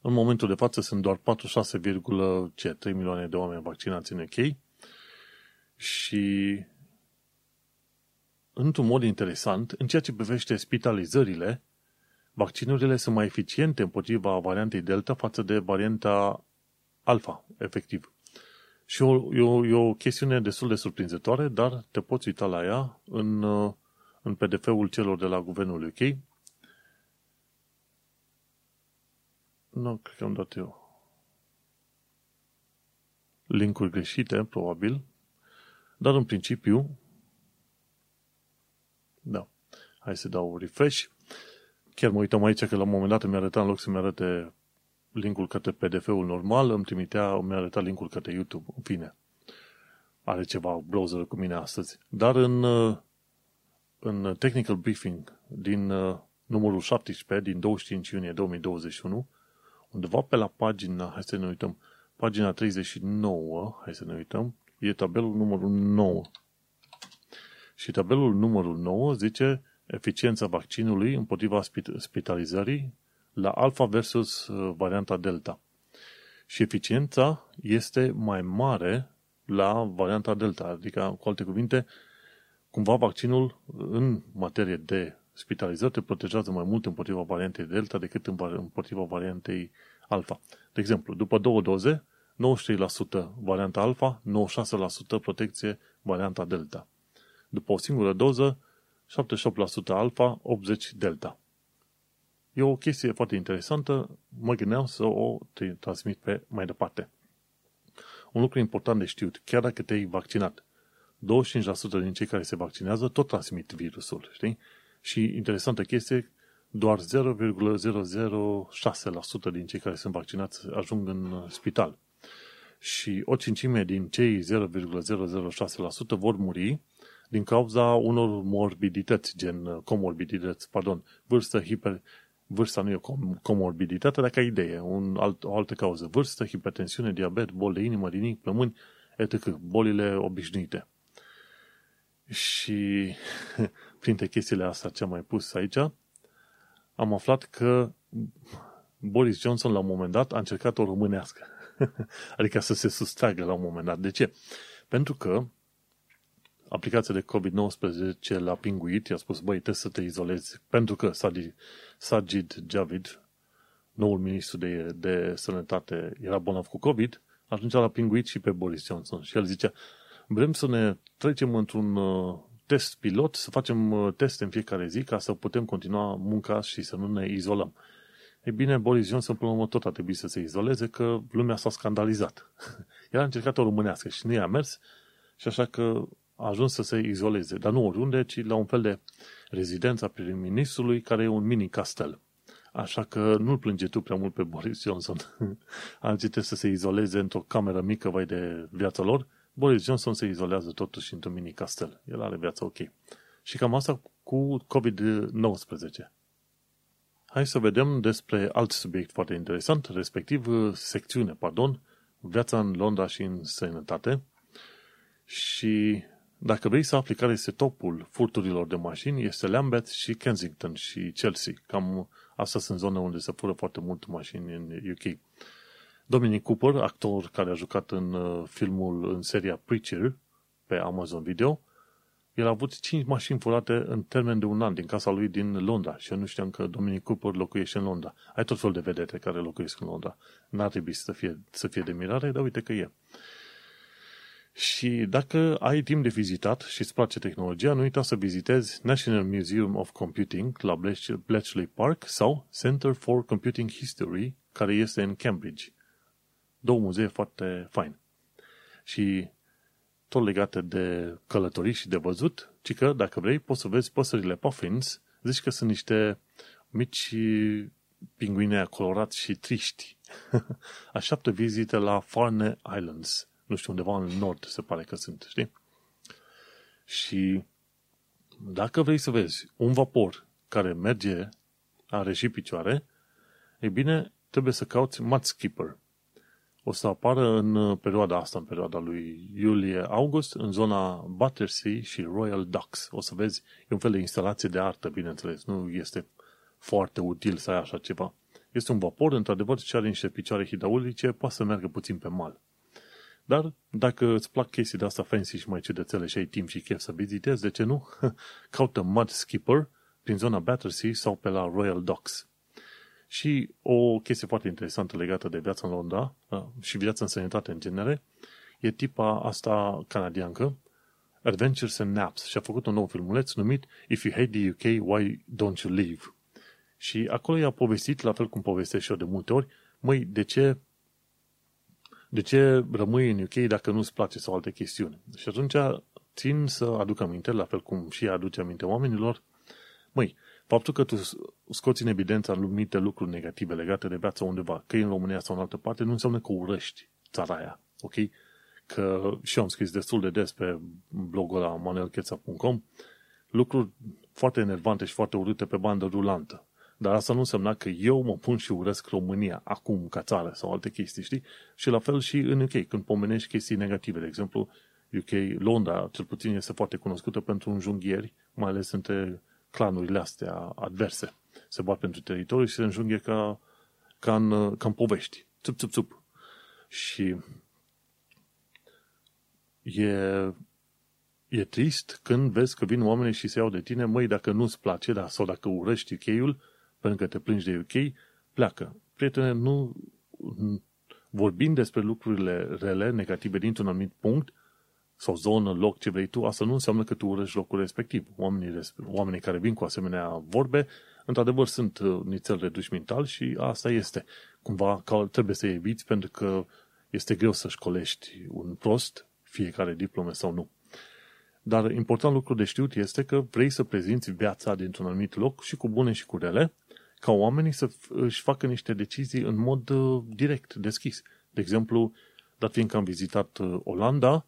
în momentul de față sunt doar 46,3 milioane de oameni vaccinați în UK și într-un mod interesant, în ceea ce privește spitalizările, vaccinurile sunt mai eficiente împotriva variantei Delta față de varianta Alpha, efectiv. Și o, e, o, e o chestiune destul de surprinzătoare, dar te poți uita la ea în, în PDF-ul celor de la guvernul UK. Nu, cred că am dat eu. linkuri greșite, probabil, dar în principiu, da, hai să dau refresh. Chiar mă uitam aici că la un moment dat mi arăta, în loc să-mi arate linkul către PDF-ul normal, îmi trimitea, mi arăta linkul către YouTube. În fine, are ceva browser cu mine astăzi. Dar în, în Technical Briefing din numărul 17 din 25 iunie 2021, undeva pe la pagina, hai să ne uităm, pagina 39, hai să ne uităm, e tabelul numărul 9. Și tabelul numărul 9 zice eficiența vaccinului împotriva spitalizării la alfa versus uh, varianta delta. Și eficiența este mai mare la varianta delta, adică, cu alte cuvinte, cumva vaccinul în materie de spitalizări te protejează mai mult împotriva variantei delta decât împotriva variantei alfa. De exemplu, după două doze, 93% varianta alfa, 96% protecție varianta delta. După o singură doză, 78% alfa, 80% delta. E o chestie foarte interesantă, mă gândeam să o transmit pe mai departe. Un lucru important de știut, chiar dacă te-ai vaccinat, 25% din cei care se vaccinează tot transmit virusul, știi? Și interesantă chestie, doar 0,006% din cei care sunt vaccinați ajung în spital. Și o cincime din cei 0,006% vor muri din cauza unor morbidități, gen comorbidități, pardon, vârstă, hiper, vârsta nu e o comorbiditate, dacă ai idee, un alt, o altă cauză, vârstă, hipertensiune, diabet, bol de inimă, rinic, plămâni, etc., bolile obișnuite. Și printre chestiile astea ce am mai pus aici, am aflat că Boris Johnson la un moment dat a încercat o românească. adică să se sustragă la un moment dat. De ce? Pentru că aplicația de COVID-19 l-a pinguit, i-a spus, băi, trebuie să te izolezi, pentru că Sajid Javid, noul ministru de, de sănătate, era bolnav cu COVID, atunci l-a pinguit și pe Boris Johnson. Și el zicea, vrem să ne trecem într-un uh, test pilot, să facem uh, teste în fiecare zi ca să putem continua munca și să nu ne izolăm. E bine, Boris Johnson până la urmă tot a trebuit să se izoleze că lumea s-a scandalizat. El a încercat o românească și nu i-a mers și așa că a ajuns să se izoleze, dar nu oriunde, ci la un fel de rezidența prim-ministrului care e un mini castel. Așa că nu-l plânge tu prea mult pe Boris Johnson. Alții trebuie să se izoleze într-o cameră mică, vai de viața lor. Boris Johnson se izolează totuși într-un mini castel. El are viața ok. Și cam asta cu COVID-19. Hai să vedem despre alt subiect foarte interesant, respectiv secțiune, pardon, viața în Londra și în sănătate. Și dacă vrei să afli care este topul furturilor de mașini, este Lambeth și Kensington și Chelsea. Cam astea sunt zone unde se fură foarte mult mașini în UK. Dominic Cooper, actor care a jucat în uh, filmul, în seria Preacher pe Amazon Video, el a avut 5 mașini furate în termen de un an din casa lui din Londra și eu nu știam că Dominic Cooper locuiește în Londra. Ai tot fel de vedete care locuiesc în Londra. N-ar trebui să fie, să fie de mirare, dar uite că e. Și dacă ai timp de vizitat și îți place tehnologia, nu uita să vizitezi National Museum of Computing la Bletchley Park sau Center for Computing History, care este în Cambridge. Două muzee foarte fain. Și tot legate de călătorii și de văzut, ci că, dacă vrei, poți să vezi păsările puffins, zici că sunt niște mici pinguine colorați și triști. Așteaptă vizite la Farne Islands, nu știu, undeva în nord se pare că sunt, știi? Și dacă vrei să vezi un vapor care merge, are și picioare, e bine, trebuie să cauți Mud Skipper. O să apară în perioada asta, în perioada lui iulie-august, în zona Battersea și Royal Docks. O să vezi, e un fel de instalație de artă, bineînțeles. Nu este foarte util să ai așa ceva. Este un vapor, într-adevăr, ce are niște picioare hidraulice, poate să meargă puțin pe mal. Dar dacă îți plac chestii de asta fancy și mai ciudățele și ai timp și chef să vizitezi, de ce nu? Caută Mud Skipper prin zona Battersea sau pe la Royal Docks. Și o chestie foarte interesantă legată de viața în Londra și viața în sănătate în genere e tipa asta canadiancă, Adventures and Naps, și a făcut un nou filmuleț numit If You Hate the UK, Why Don't You Leave? Și acolo i-a povestit, la fel cum povestesc și eu de multe ori, măi, de ce De ce rămâi în UK dacă nu-ți place sau alte chestiuni? Și atunci țin să aduc aminte, la fel cum și aduce aminte oamenilor, măi, faptul că tu scoți în evidență anumite lucruri negative legate de viața undeva, că e în România sau în altă parte, nu înseamnă că urăști țara aia, ok? Că și eu am scris destul de des pe blogul la manelcheța.com lucruri foarte enervante și foarte urâte pe bandă rulantă. Dar asta nu însemna că eu mă pun și urăsc România acum ca țară sau alte chestii, știi? Și la fel și în UK, când pomenești chestii negative. De exemplu, UK, Londra, cel puțin, este foarte cunoscută pentru înjunghieri, mai ales între clanurile astea adverse. Se bat pentru teritoriu și se înjunghe ca, ca, în, ca în povești. Țup, țup, țup. Și e, e trist când vezi că vin oamenii și se iau de tine, măi, dacă nu-ți place da, sau dacă urăști UK-ul, pentru că te plângi de UK, pleacă. Prietene, nu vorbind despre lucrurile rele, negative dintr-un anumit punct, sau zonă, loc, ce vrei tu, asta nu înseamnă că tu urăști locul respectiv. Oamenii, oamenii care vin cu asemenea vorbe, într-adevăr sunt uh, nițel reduși mental și asta este. Cumva că trebuie să eviți pentru că este greu să școlești un prost, fiecare diplome sau nu. Dar important lucru de știut este că vrei să prezinți viața dintr-un anumit loc și cu bune și cu rele, ca oamenii să își facă niște decizii în mod uh, direct, deschis. De exemplu, dat fiindcă am vizitat uh, Olanda,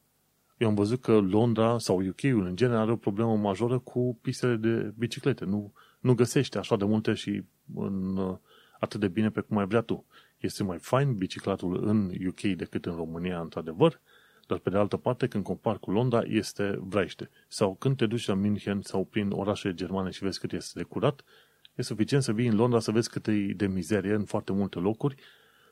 eu am văzut că Londra sau UK-ul în general are o problemă majoră cu pistele de biciclete. Nu, nu găsește așa de multe și în, uh, atât de bine pe cum ai vrea tu. Este mai fain biciclatul în UK decât în România, într-adevăr, dar pe de altă parte, când compar cu Londra, este vraiște. Sau când te duci la München sau prin orașe germane și vezi cât este de curat, e suficient să vii în Londra să vezi cât e de mizerie în foarte multe locuri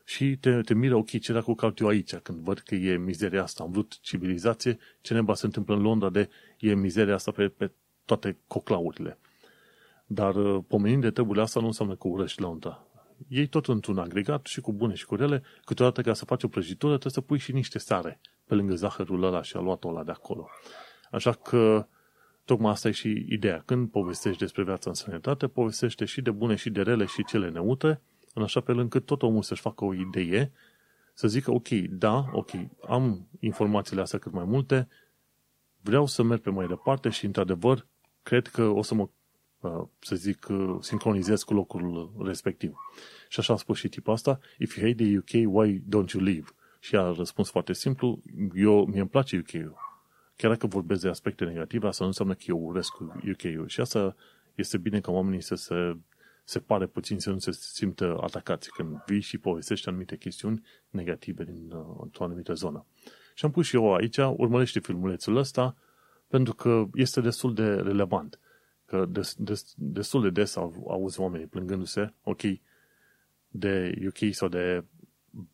și te, te miră, ok, ce dacă caut eu aici când văd că e mizeria asta. Am vrut civilizație, ce neba se întâmplă în Londra de e mizeria asta pe, pe toate coclaurile. Dar uh, pomenind de treburile asta nu înseamnă că urăști Londra. Ei tot într-un agregat și cu bune și cu rele, câteodată ca să faci o prăjitură trebuie să pui și niște sare pe lângă zahărul ăla și aluatul ăla de acolo. Așa că tocmai asta e și ideea. Când povestești despre viața în sănătate, povestește și de bune și de rele și cele neutre, în așa fel încât tot omul să-și facă o idee, să zică, ok, da, ok, am informațiile astea cât mai multe, vreau să merg pe mai departe și, într-adevăr, cred că o să mă, uh, să zic, uh, sincronizez cu locul respectiv. Și așa a spus și tipul asta, if you hate the UK, why don't you leave? Și a răspuns foarte simplu, eu, mie îmi place UK-ul. Chiar dacă vorbesc de aspecte negative, asta nu înseamnă că eu urăsc UK-ul. Și asta este bine ca oamenii să se se pare puțin să nu se simtă atacați când vii și povestești anumite chestiuni negative din uh, o anumită zonă. Și am pus și eu aici, urmărește filmulețul ăsta, pentru că este destul de relevant. Că des, des, destul de des au, auzi oamenii plângându-se, ok, de UK sau de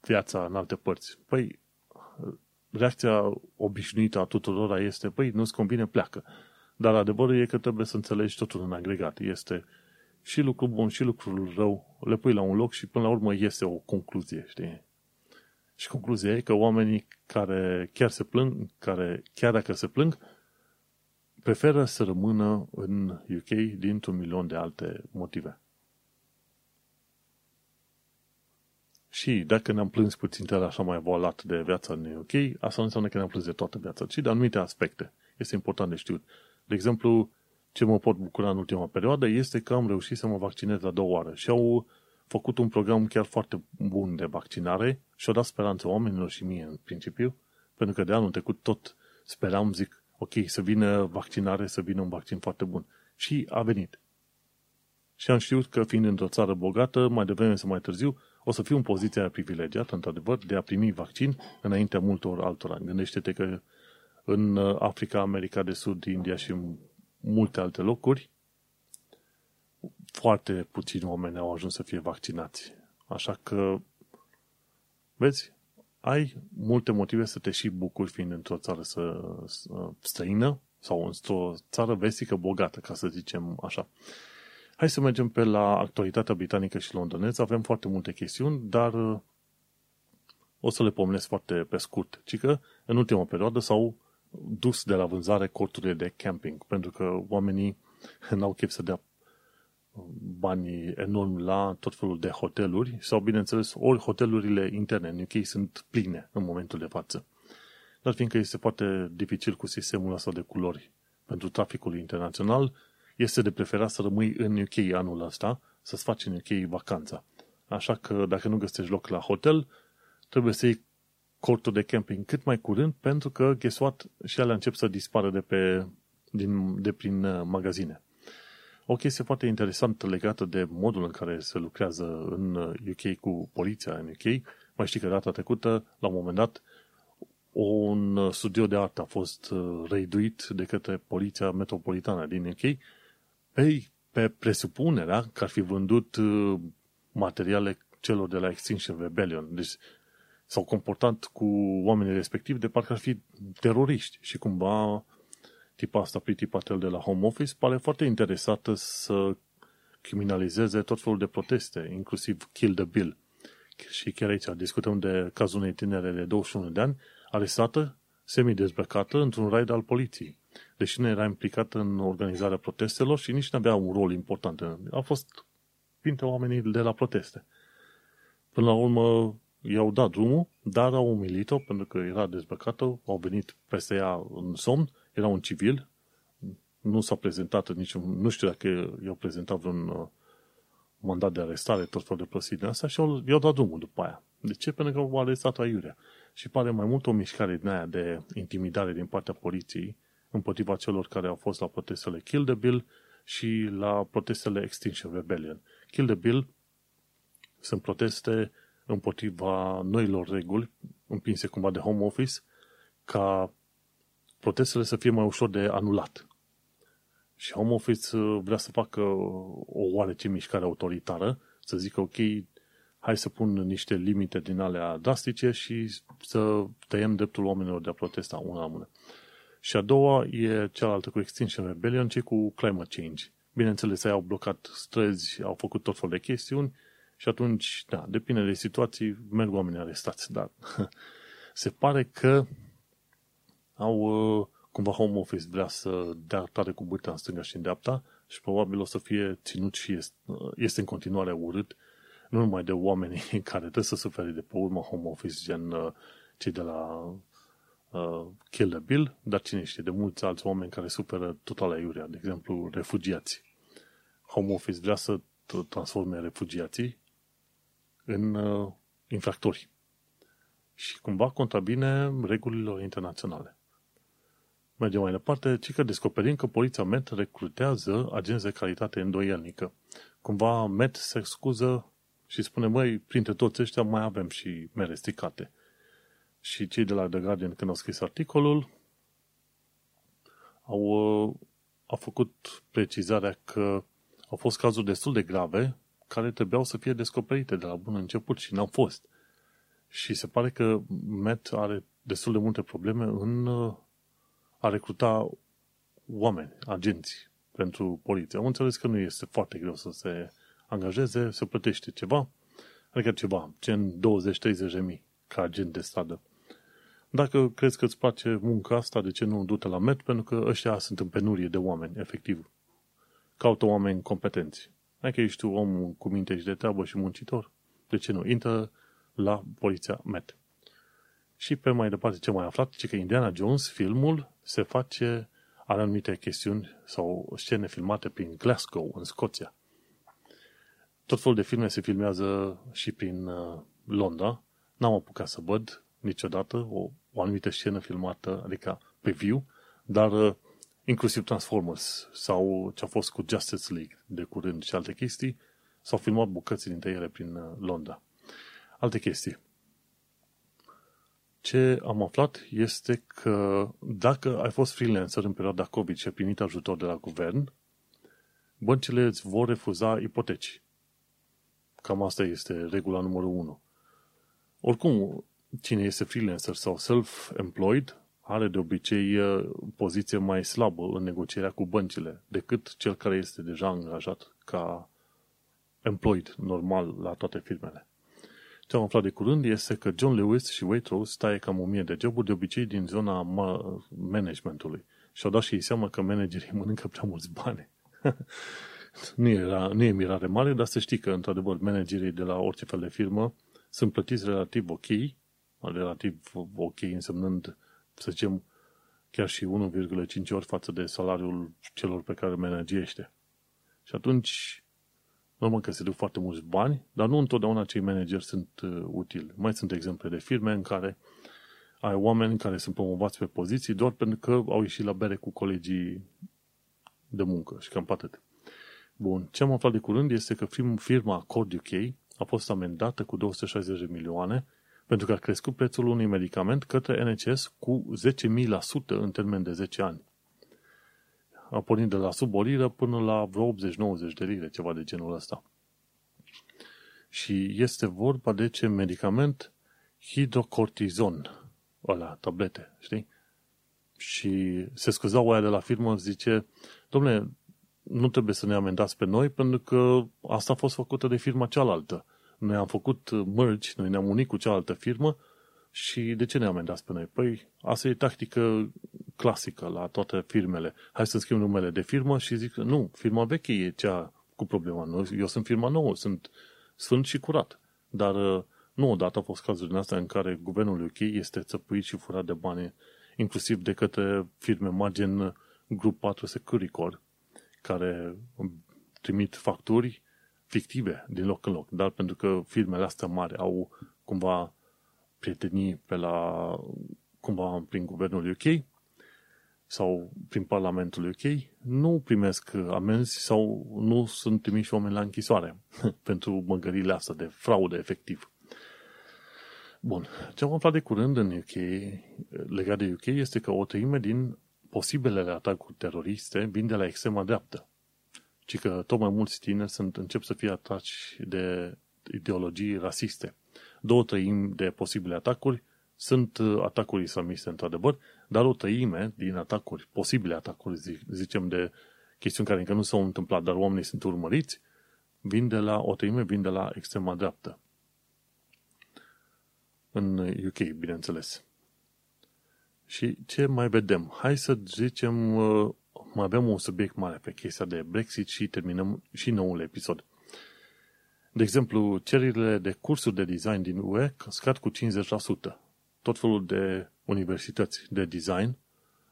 viața în alte părți. Păi, reacția obișnuită a tuturora este, păi, nu-ți convine, pleacă. Dar adevărul e că trebuie să înțelegi totul în agregat. Este și lucru bun și lucrul rău, le pui la un loc și până la urmă iese o concluzie, știi? Și concluzia e că oamenii care chiar se plâng, care chiar dacă se plâng, preferă să rămână în UK dintr-un milion de alte motive. Și dacă ne-am plâns puțin de așa mai voalat de viața în UK, asta nu înseamnă că ne-am plâns de toată viața, ci de anumite aspecte. Este important de știut. De exemplu, ce mă pot bucura în ultima perioadă este că am reușit să mă vaccinez la două oară și au făcut un program chiar foarte bun de vaccinare și au dat speranță oamenilor și mie în principiu, pentru că de anul trecut tot speram, zic, ok, să vină vaccinare, să vină un vaccin foarte bun. Și a venit. Și am știut că fiind într-o țară bogată, mai devreme sau mai târziu, o să fiu în poziția privilegiată, într-adevăr, de a primi vaccin înaintea multor altora. Gândește-te că în Africa, America de Sud, India și multe alte locuri, foarte puțini oameni au ajuns să fie vaccinați. Așa că, vezi, ai multe motive să te și bucuri fiind într-o țară să, să, străină sau într-o țară vestică bogată, ca să zicem așa. Hai să mergem pe la actualitatea britanică și londoneză. Avem foarte multe chestiuni, dar uh, o să le pomenesc foarte pe scurt. Ci că în ultima perioadă s-au dus de la vânzare corturile de camping, pentru că oamenii n-au chef să dea bani enormi la tot felul de hoteluri sau, bineînțeles, ori hotelurile interne în UK sunt pline în momentul de față. Dar fiindcă este foarte dificil cu sistemul ăsta de culori pentru traficul internațional, este de preferat să rămâi în UK anul ăsta, să-ți faci în UK vacanța. Așa că dacă nu găsești loc la hotel, trebuie să iei cortul de camping cât mai curând, pentru că, guess what, și alea încep să dispară de, pe, din, de prin uh, magazine. O chestie foarte interesantă legată de modul în care se lucrează în UK uh, cu poliția în UK, mai știi că data trecută, la un moment dat, un uh, studio de artă a fost reiduit de către poliția metropolitană din UK pe, pe presupunerea că ar fi vândut materiale celor de la Extinction Rebellion. Deci s-au comportat cu oamenii respectivi de parcă ar fi teroriști și cumva tipa asta, Priti Patel de la Home Office, pare foarte interesată să criminalizeze tot felul de proteste, inclusiv Kill the Bill. Și chiar aici discutăm de cazul unei tinere de 21 de ani, arestată, semi-dezbrăcată, într-un raid al poliției. Deși nu era implicată în organizarea protestelor și nici nu avea un rol important. A fost printre oamenii de la proteste. Până la urmă, i-au dat drumul, dar au umilit-o pentru că era dezbrăcată, au venit peste ea în somn, era un civil, nu s-a prezentat niciun, nu știu dacă i-au prezentat vreun uh, mandat de arestare, tot felul de prostii din asta și i-au dat drumul după aia. De ce? Pentru că au arestat aiurea. Și pare mai mult o mișcare din aia de intimidare din partea poliției împotriva celor care au fost la protestele Kill the Bill și la protestele Extinction Rebellion. Kill the Bill sunt proteste împotriva noilor reguli împinse cumva de home office ca protestele să fie mai ușor de anulat. Și home office uh, vrea să facă o oarece mișcare autoritară, să zică ok, hai să pun niște limite din alea drastice și să tăiem dreptul oamenilor de a protesta una la mână. Și a doua e cealaltă cu Extinction Rebellion, ce cu climate change. Bineînțeles, ei au blocat străzi, au făcut tot fel de chestiuni și atunci, da, depinde de situații, merg oamenii arestați, dar se pare că au uh, cumva home office vrea să dea tare cu bâta în stânga și în dreapta și probabil o să fie ținut și este, uh, este în continuare urât, nu numai de oamenii care trebuie să suferi de pe urmă home office, gen uh, cei de la uh, Kill the Bill, dar cine știe, de mulți alți oameni care suferă total aiurea, de exemplu, refugiați. Home Office vrea să transforme refugiații în uh, infractori și cumva contrabine regulilor internaționale. Mergem mai departe, ci că descoperim că poliția MET recrutează agenți de calitate îndoielnică. Cumva MET se scuză și spune, măi, printre toți ăștia mai avem și mere stricate. Și cei de la The Guardian, când au scris articolul, au, uh, au făcut precizarea că au fost cazuri destul de grave care trebuiau să fie descoperite de la bun început și n-au fost. Și se pare că Met are destul de multe probleme în uh, a recruta oameni, agenți pentru poliție. Am înțeles că nu este foarte greu să se angajeze, să plătește ceva, adică ceva, gen 20-30 de mii ca agent de stradă. Dacă crezi că îți place munca asta, de ce nu du-te la MET? Pentru că ăștia sunt în penurie de oameni, efectiv. Caută oameni competenți. Dacă ești tu om cu minte și de treabă și muncitor, de ce nu? Intră la poliția MET. Și pe mai departe ce mai aflat, ce că Indiana Jones, filmul, se face, are anumite chestiuni sau scene filmate prin Glasgow, în Scoția. Tot felul de filme se filmează și prin uh, Londra. N-am apucat să văd niciodată o, o anumită scenă filmată, adică pe view, dar uh, inclusiv Transformers sau ce a fost cu Justice League de curând și alte chestii, s-au filmat bucăți dintre ele prin uh, Londra. Alte chestii. Ce am aflat este că dacă ai fost freelancer în perioada COVID și ai primit ajutor de la guvern, băncile îți vor refuza ipoteci. Cam asta este regula numărul 1. Oricum, cine este freelancer sau self-employed are de obicei uh, poziție mai slabă în negocierea cu băncile decât cel care este deja angajat ca employed normal la toate firmele. Ce am aflat de curând este că John Lewis și Waitrose taie cam o mie de joburi de obicei din zona managementului. Și au dat și ei seama că managerii mănâncă prea mulți bani. nu, era, nu e mirare mare, dar să știi că, într-adevăr, managerii de la orice fel de firmă sunt plătiți relativ ok, relativ ok însemnând, să zicem, chiar și 1,5 ori față de salariul celor pe care managește. Și atunci, normal că se duc foarte mulți bani, dar nu întotdeauna cei manageri sunt uh, utili. Mai sunt exemple de firme în care ai oameni care sunt promovați pe poziții doar pentru că au ieșit la bere cu colegii de muncă și cam atât. Bun, ce am aflat de curând este că firma Accord UK a fost amendată cu 260 de milioane pentru că a crescut prețul unui medicament către NHS cu 10.000% în termen de 10 ani. A pornit de la sub o liră până la vreo 80-90 de lire, ceva de genul ăsta. Și este vorba de ce medicament hidrocortizon, ăla, tablete, știi? Și se scuzau aia de la firmă, zice, domnule, nu trebuie să ne amendați pe noi pentru că asta a fost făcută de firma cealaltă. Noi am făcut merge, noi ne-am unit cu cealaltă firmă și de ce ne amendați pe noi? Păi asta e tactică clasică la toate firmele. Hai să schimb numele de firmă și zic, nu, firma veche e cea cu problema. Eu sunt firma nouă, sunt sfânt și curat. Dar nu odată au fost cazuri din astea în care guvernul UK este țăpuit și furat de bani, inclusiv de către firme mari gen Grup 4 Securicor, care trimit facturi fictive din loc în loc, dar pentru că firmele astea mari au cumva prietenii pe la, cumva prin guvernul UK sau prin Parlamentul UK, nu primesc amenzi sau nu sunt trimiși oameni la închisoare pentru măgările astea de fraudă efectiv. Bun. Ce am aflat de curând în UK, legat de UK, este că o treime din posibilele atacuri teroriste vin de la extrema dreaptă. Ci că tot mai mulți tineri sunt, încep să fie ataci de ideologii rasiste. Două treimi de posibile atacuri sunt uh, atacuri islamiste, într-adevăr, dar o treime din atacuri, posibile atacuri, zicem, de chestiuni care încă nu s-au întâmplat, dar oamenii sunt urmăriți, vin de la, o treime vin de la extrema dreaptă. În UK, bineînțeles. Și ce mai vedem? Hai să zicem, uh, mai avem un subiect mare pe chestia de Brexit și terminăm și noul episod. De exemplu, cererile de cursuri de design din UE scad cu 50%. Tot felul de universități de design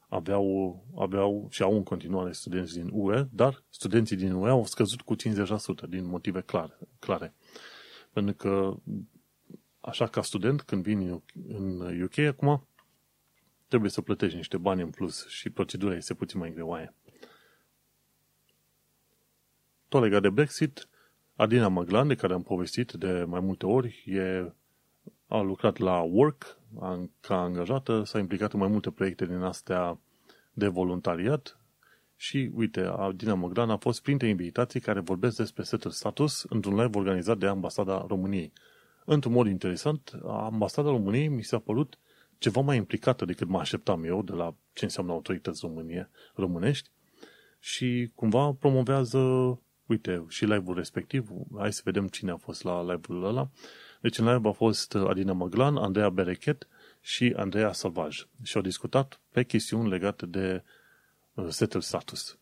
aveau, aveau și au în continuare studenți din UE, dar studenții din UE au scăzut cu 50% din motive clare. clare. Pentru că, așa ca student, când vin în UK acum, trebuie să plătești niște bani în plus și procedura este puțin mai greoaie. Tot legat de Brexit, Adina Maglan, de care am povestit de mai multe ori, e, a lucrat la Work a, ca angajată, s-a implicat în mai multe proiecte din astea de voluntariat și, uite, Adina Maglan a fost printre invitații care vorbesc despre setul status într-un live organizat de Ambasada României. Într-un mod interesant, Ambasada României mi s-a părut ceva mai implicată decât mă așteptam eu de la ce înseamnă autorități românie, românești și cumva promovează, uite, și live-ul respectiv, hai să vedem cine a fost la live-ul ăla. Deci în live a fost Adina Maglan, Andreea Berechet și Andreea Salvaj și au discutat pe chestiuni legate de uh, settle status.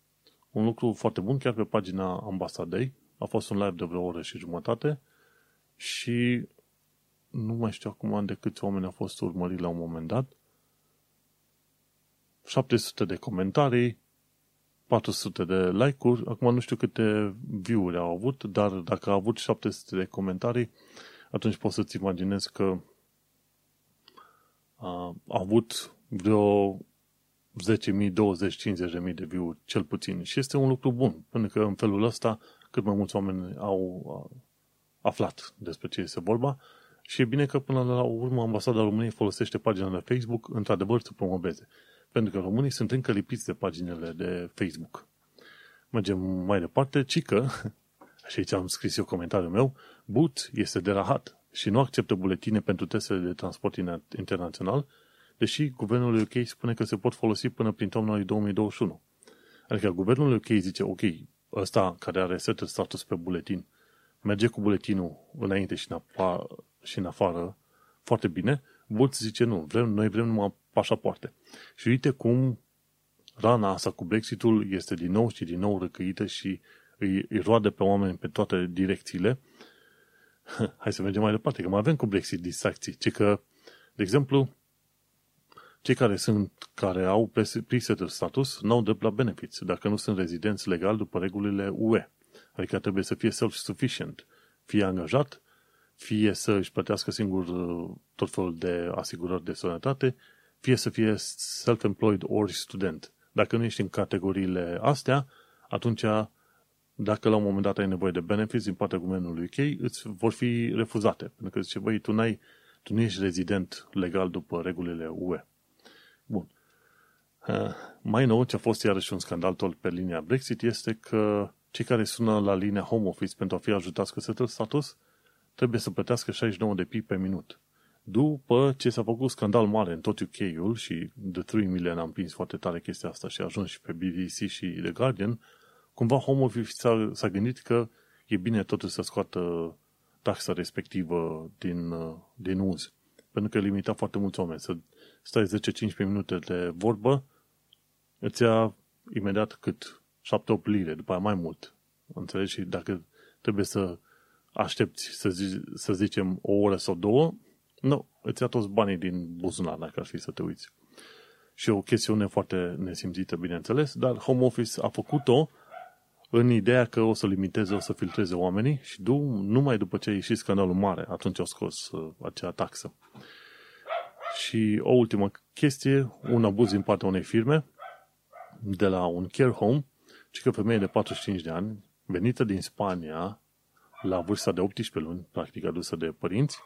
Un lucru foarte bun chiar pe pagina ambasadei. A fost un live de vreo oră și jumătate și nu mai știu acum de câți oameni au fost urmăriți la un moment dat, 700 de comentarii, 400 de like-uri, acum nu știu câte view-uri au avut, dar dacă a avut 700 de comentarii, atunci poți să-ți imaginezi că a, a avut vreo 10.000, 20, 50.000 de view-uri, cel puțin. Și este un lucru bun, pentru că în felul ăsta cât mai mulți oameni au aflat despre ce este vorba și e bine că până la urmă ambasada României folosește pagina de Facebook într-adevăr să promoveze. Pentru că românii sunt încă lipiți de paginile de Facebook. Mergem mai departe, ci că, și aici am scris eu comentariul meu, Boot este de rahat și nu acceptă buletine pentru testele de transport internațional, deși guvernul UK spune că se pot folosi până prin toamna 2021. Adică guvernul UK zice, ok, ăsta care are setul status pe buletin, merge cu buletinul înainte și în afară, și în afară foarte bine, mulți zice nu, vrem, noi vrem numai pașapoarte. Și uite cum rana asta cu Brexitul este din nou și din nou răcăită și îi, îi roade pe oameni pe toate direcțiile. Hai să mergem mai departe, că mai avem cu Brexit distracții. Ci că, de exemplu, cei care sunt, care au pre-settled status, n-au drept la benefits, dacă nu sunt rezidenți legal după regulile UE. Adică trebuie să fie self-sufficient, fie angajat, fie să își plătească singur uh, tot felul de asigurări de sănătate, fie să fie self-employed ori student. Dacă nu ești în categoriile astea, atunci dacă la un moment dat ai nevoie de benefits din partea guvernului UK, îți vor fi refuzate. Pentru că zice, băi, tu, n-ai, tu nu ești rezident legal după regulile UE. Bun. Uh, mai nou, ce a fost iarăși un scandal tot pe linia Brexit este că cei care sună la linia Home Office pentru a fi ajutați cu setul status trebuie să plătească 69 de pi pe minut. După ce s-a făcut scandal mare în tot UK-ul și de 3 milioane am prins foarte tare chestia asta și a ajuns și pe BBC și The Guardian, cumva Home Office s-a, s-a gândit că e bine totuși să scoată taxa respectivă din, din uz. Pentru că limita foarte mulți oameni. Să stai 10-15 minute de vorbă, îți ia imediat cât 7-8 lire, după aia mai mult. Înțelegi? Și dacă trebuie să aștepți, să, zi, să zicem, o oră sau două, nu, îți ia toți banii din buzunar, dacă ar fi să te uiți. Și o chestiune foarte nesimțită, bineînțeles, dar Home Office a făcut-o în ideea că o să limiteze, o să filtreze oamenii și du, numai după ce a ieșit scandalul mare, atunci au scos uh, acea taxă. Și o ultimă chestie, un abuz din partea unei firme, de la un care home, ci că femeie de 45 de ani, venită din Spania, la vârsta de 18 luni, practic adusă de părinți,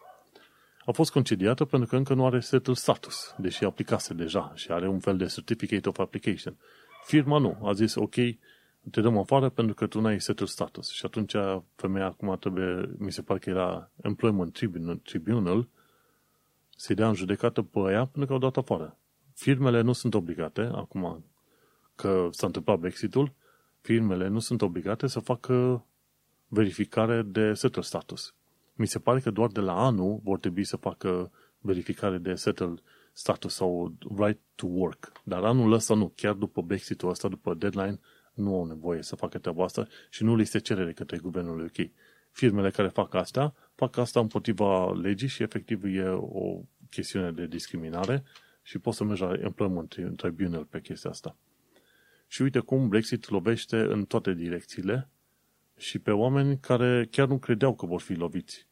a fost concediată pentru că încă nu are setul status, deși aplicase deja și are un fel de certificate of application. Firma nu, a zis ok, te dăm afară pentru că tu n-ai setul status. Și atunci femeia acum trebuie, mi se pare că era Employment Tribunal, tribunal să-i dea în judecată pe aia pentru că au dat afară. Firmele nu sunt obligate, acum că s-a întâmplat Brexitul, firmele nu sunt obligate să facă verificare de settle status. Mi se pare că doar de la anul vor trebui să facă verificare de settle status sau right to work. Dar anul ăsta nu, chiar după Brexitul ăsta, după deadline, nu au nevoie să facă treaba asta și nu li se cerere către guvernul UK. Firmele care fac asta, fac asta împotriva legii și efectiv e o chestiune de discriminare și poți să mergi la Employment Tribunal pe chestia asta. Și uite cum Brexit lovește în toate direcțiile și pe oameni care chiar nu credeau că vor fi loviți.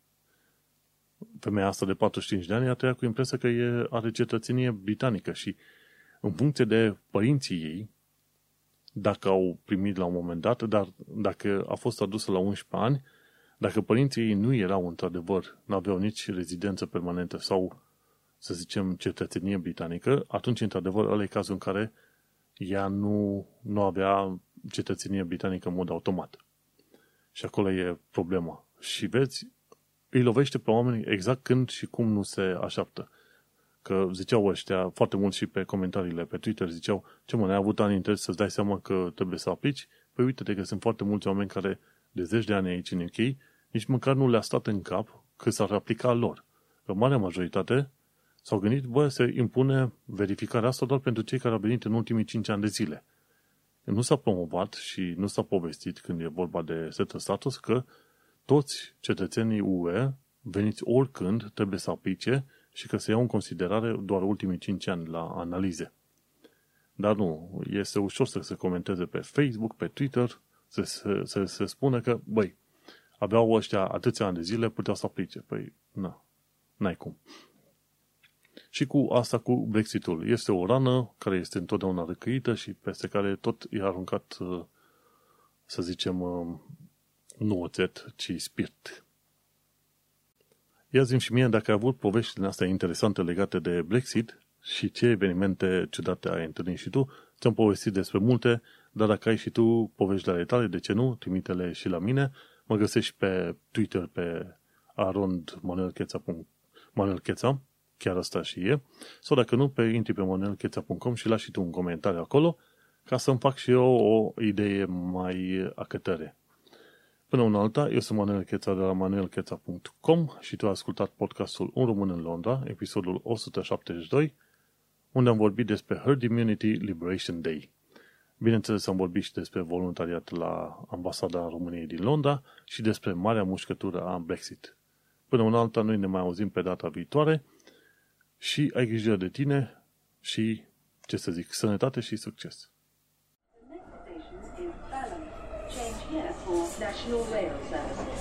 Femeia asta de 45 de ani a trăit cu impresia că e, are cetățenie britanică și în funcție de părinții ei, dacă au primit la un moment dat, dar dacă a fost adusă la 11 ani, dacă părinții ei nu erau într-adevăr, nu aveau nici rezidență permanentă sau, să zicem, cetățenie britanică, atunci, într-adevăr, ăla e cazul în care ea nu, nu avea cetățenie britanică în mod automat. Și acolo e problema. Și vezi, îi lovește pe oameni exact când și cum nu se așteaptă. Că ziceau ăștia, foarte mult și pe comentariile pe Twitter, ziceau, ce mă, ne-ai avut ani interes să-ți dai seama că trebuie să aplici? Păi uite-te că sunt foarte mulți oameni care de zeci de ani aici în UK, nici măcar nu le-a stat în cap că s-ar aplica lor. Că marea majoritate s-au gândit, bă, se impune verificarea asta doar pentru cei care au venit în ultimii 5 ani de zile. Nu s-a promovat și nu s-a povestit când e vorba de setă status că toți cetățenii UE veniți oricând trebuie să aplice și că se iau în considerare doar ultimii 5 ani la analize. Dar nu, este ușor să se comenteze pe Facebook, pe Twitter, să se, să se spună că, băi, aveau ăștia atâția ani de zile, puteau să aplice. Păi, nu, n-ai cum. Și cu asta, cu Brexitul. Este o rană care este întotdeauna răcăită și peste care tot e aruncat, uh, să zicem, uh, nu oțet, ci spirit. Ia zi și mie dacă ai avut povești astea interesante legate de Brexit și ce evenimente ciudate ai întâlnit și tu. Ți-am povestit despre multe, dar dacă ai și tu povești de ale tale, de ce nu, trimite-le și la mine. Mă găsești pe Twitter pe arondmanuelcheța, chiar asta și e, sau dacă nu, pe intri pe monelcheța.com și lași și tu un comentariu acolo, ca să-mi fac și eu o idee mai acătăre. Până una alta, eu sunt Manuel Cheța de la manuelcheța.com și tu ai ascultat podcastul Un român în Londra, episodul 172, unde am vorbit despre Herd Immunity Liberation Day. Bineînțeles, am vorbit și despre voluntariat la ambasada României din Londra și despre marea mușcătură a Brexit. Până una alta, noi ne mai auzim pe data viitoare – și ai grijă de tine și, ce să zic, sănătate și succes! National Rail Services.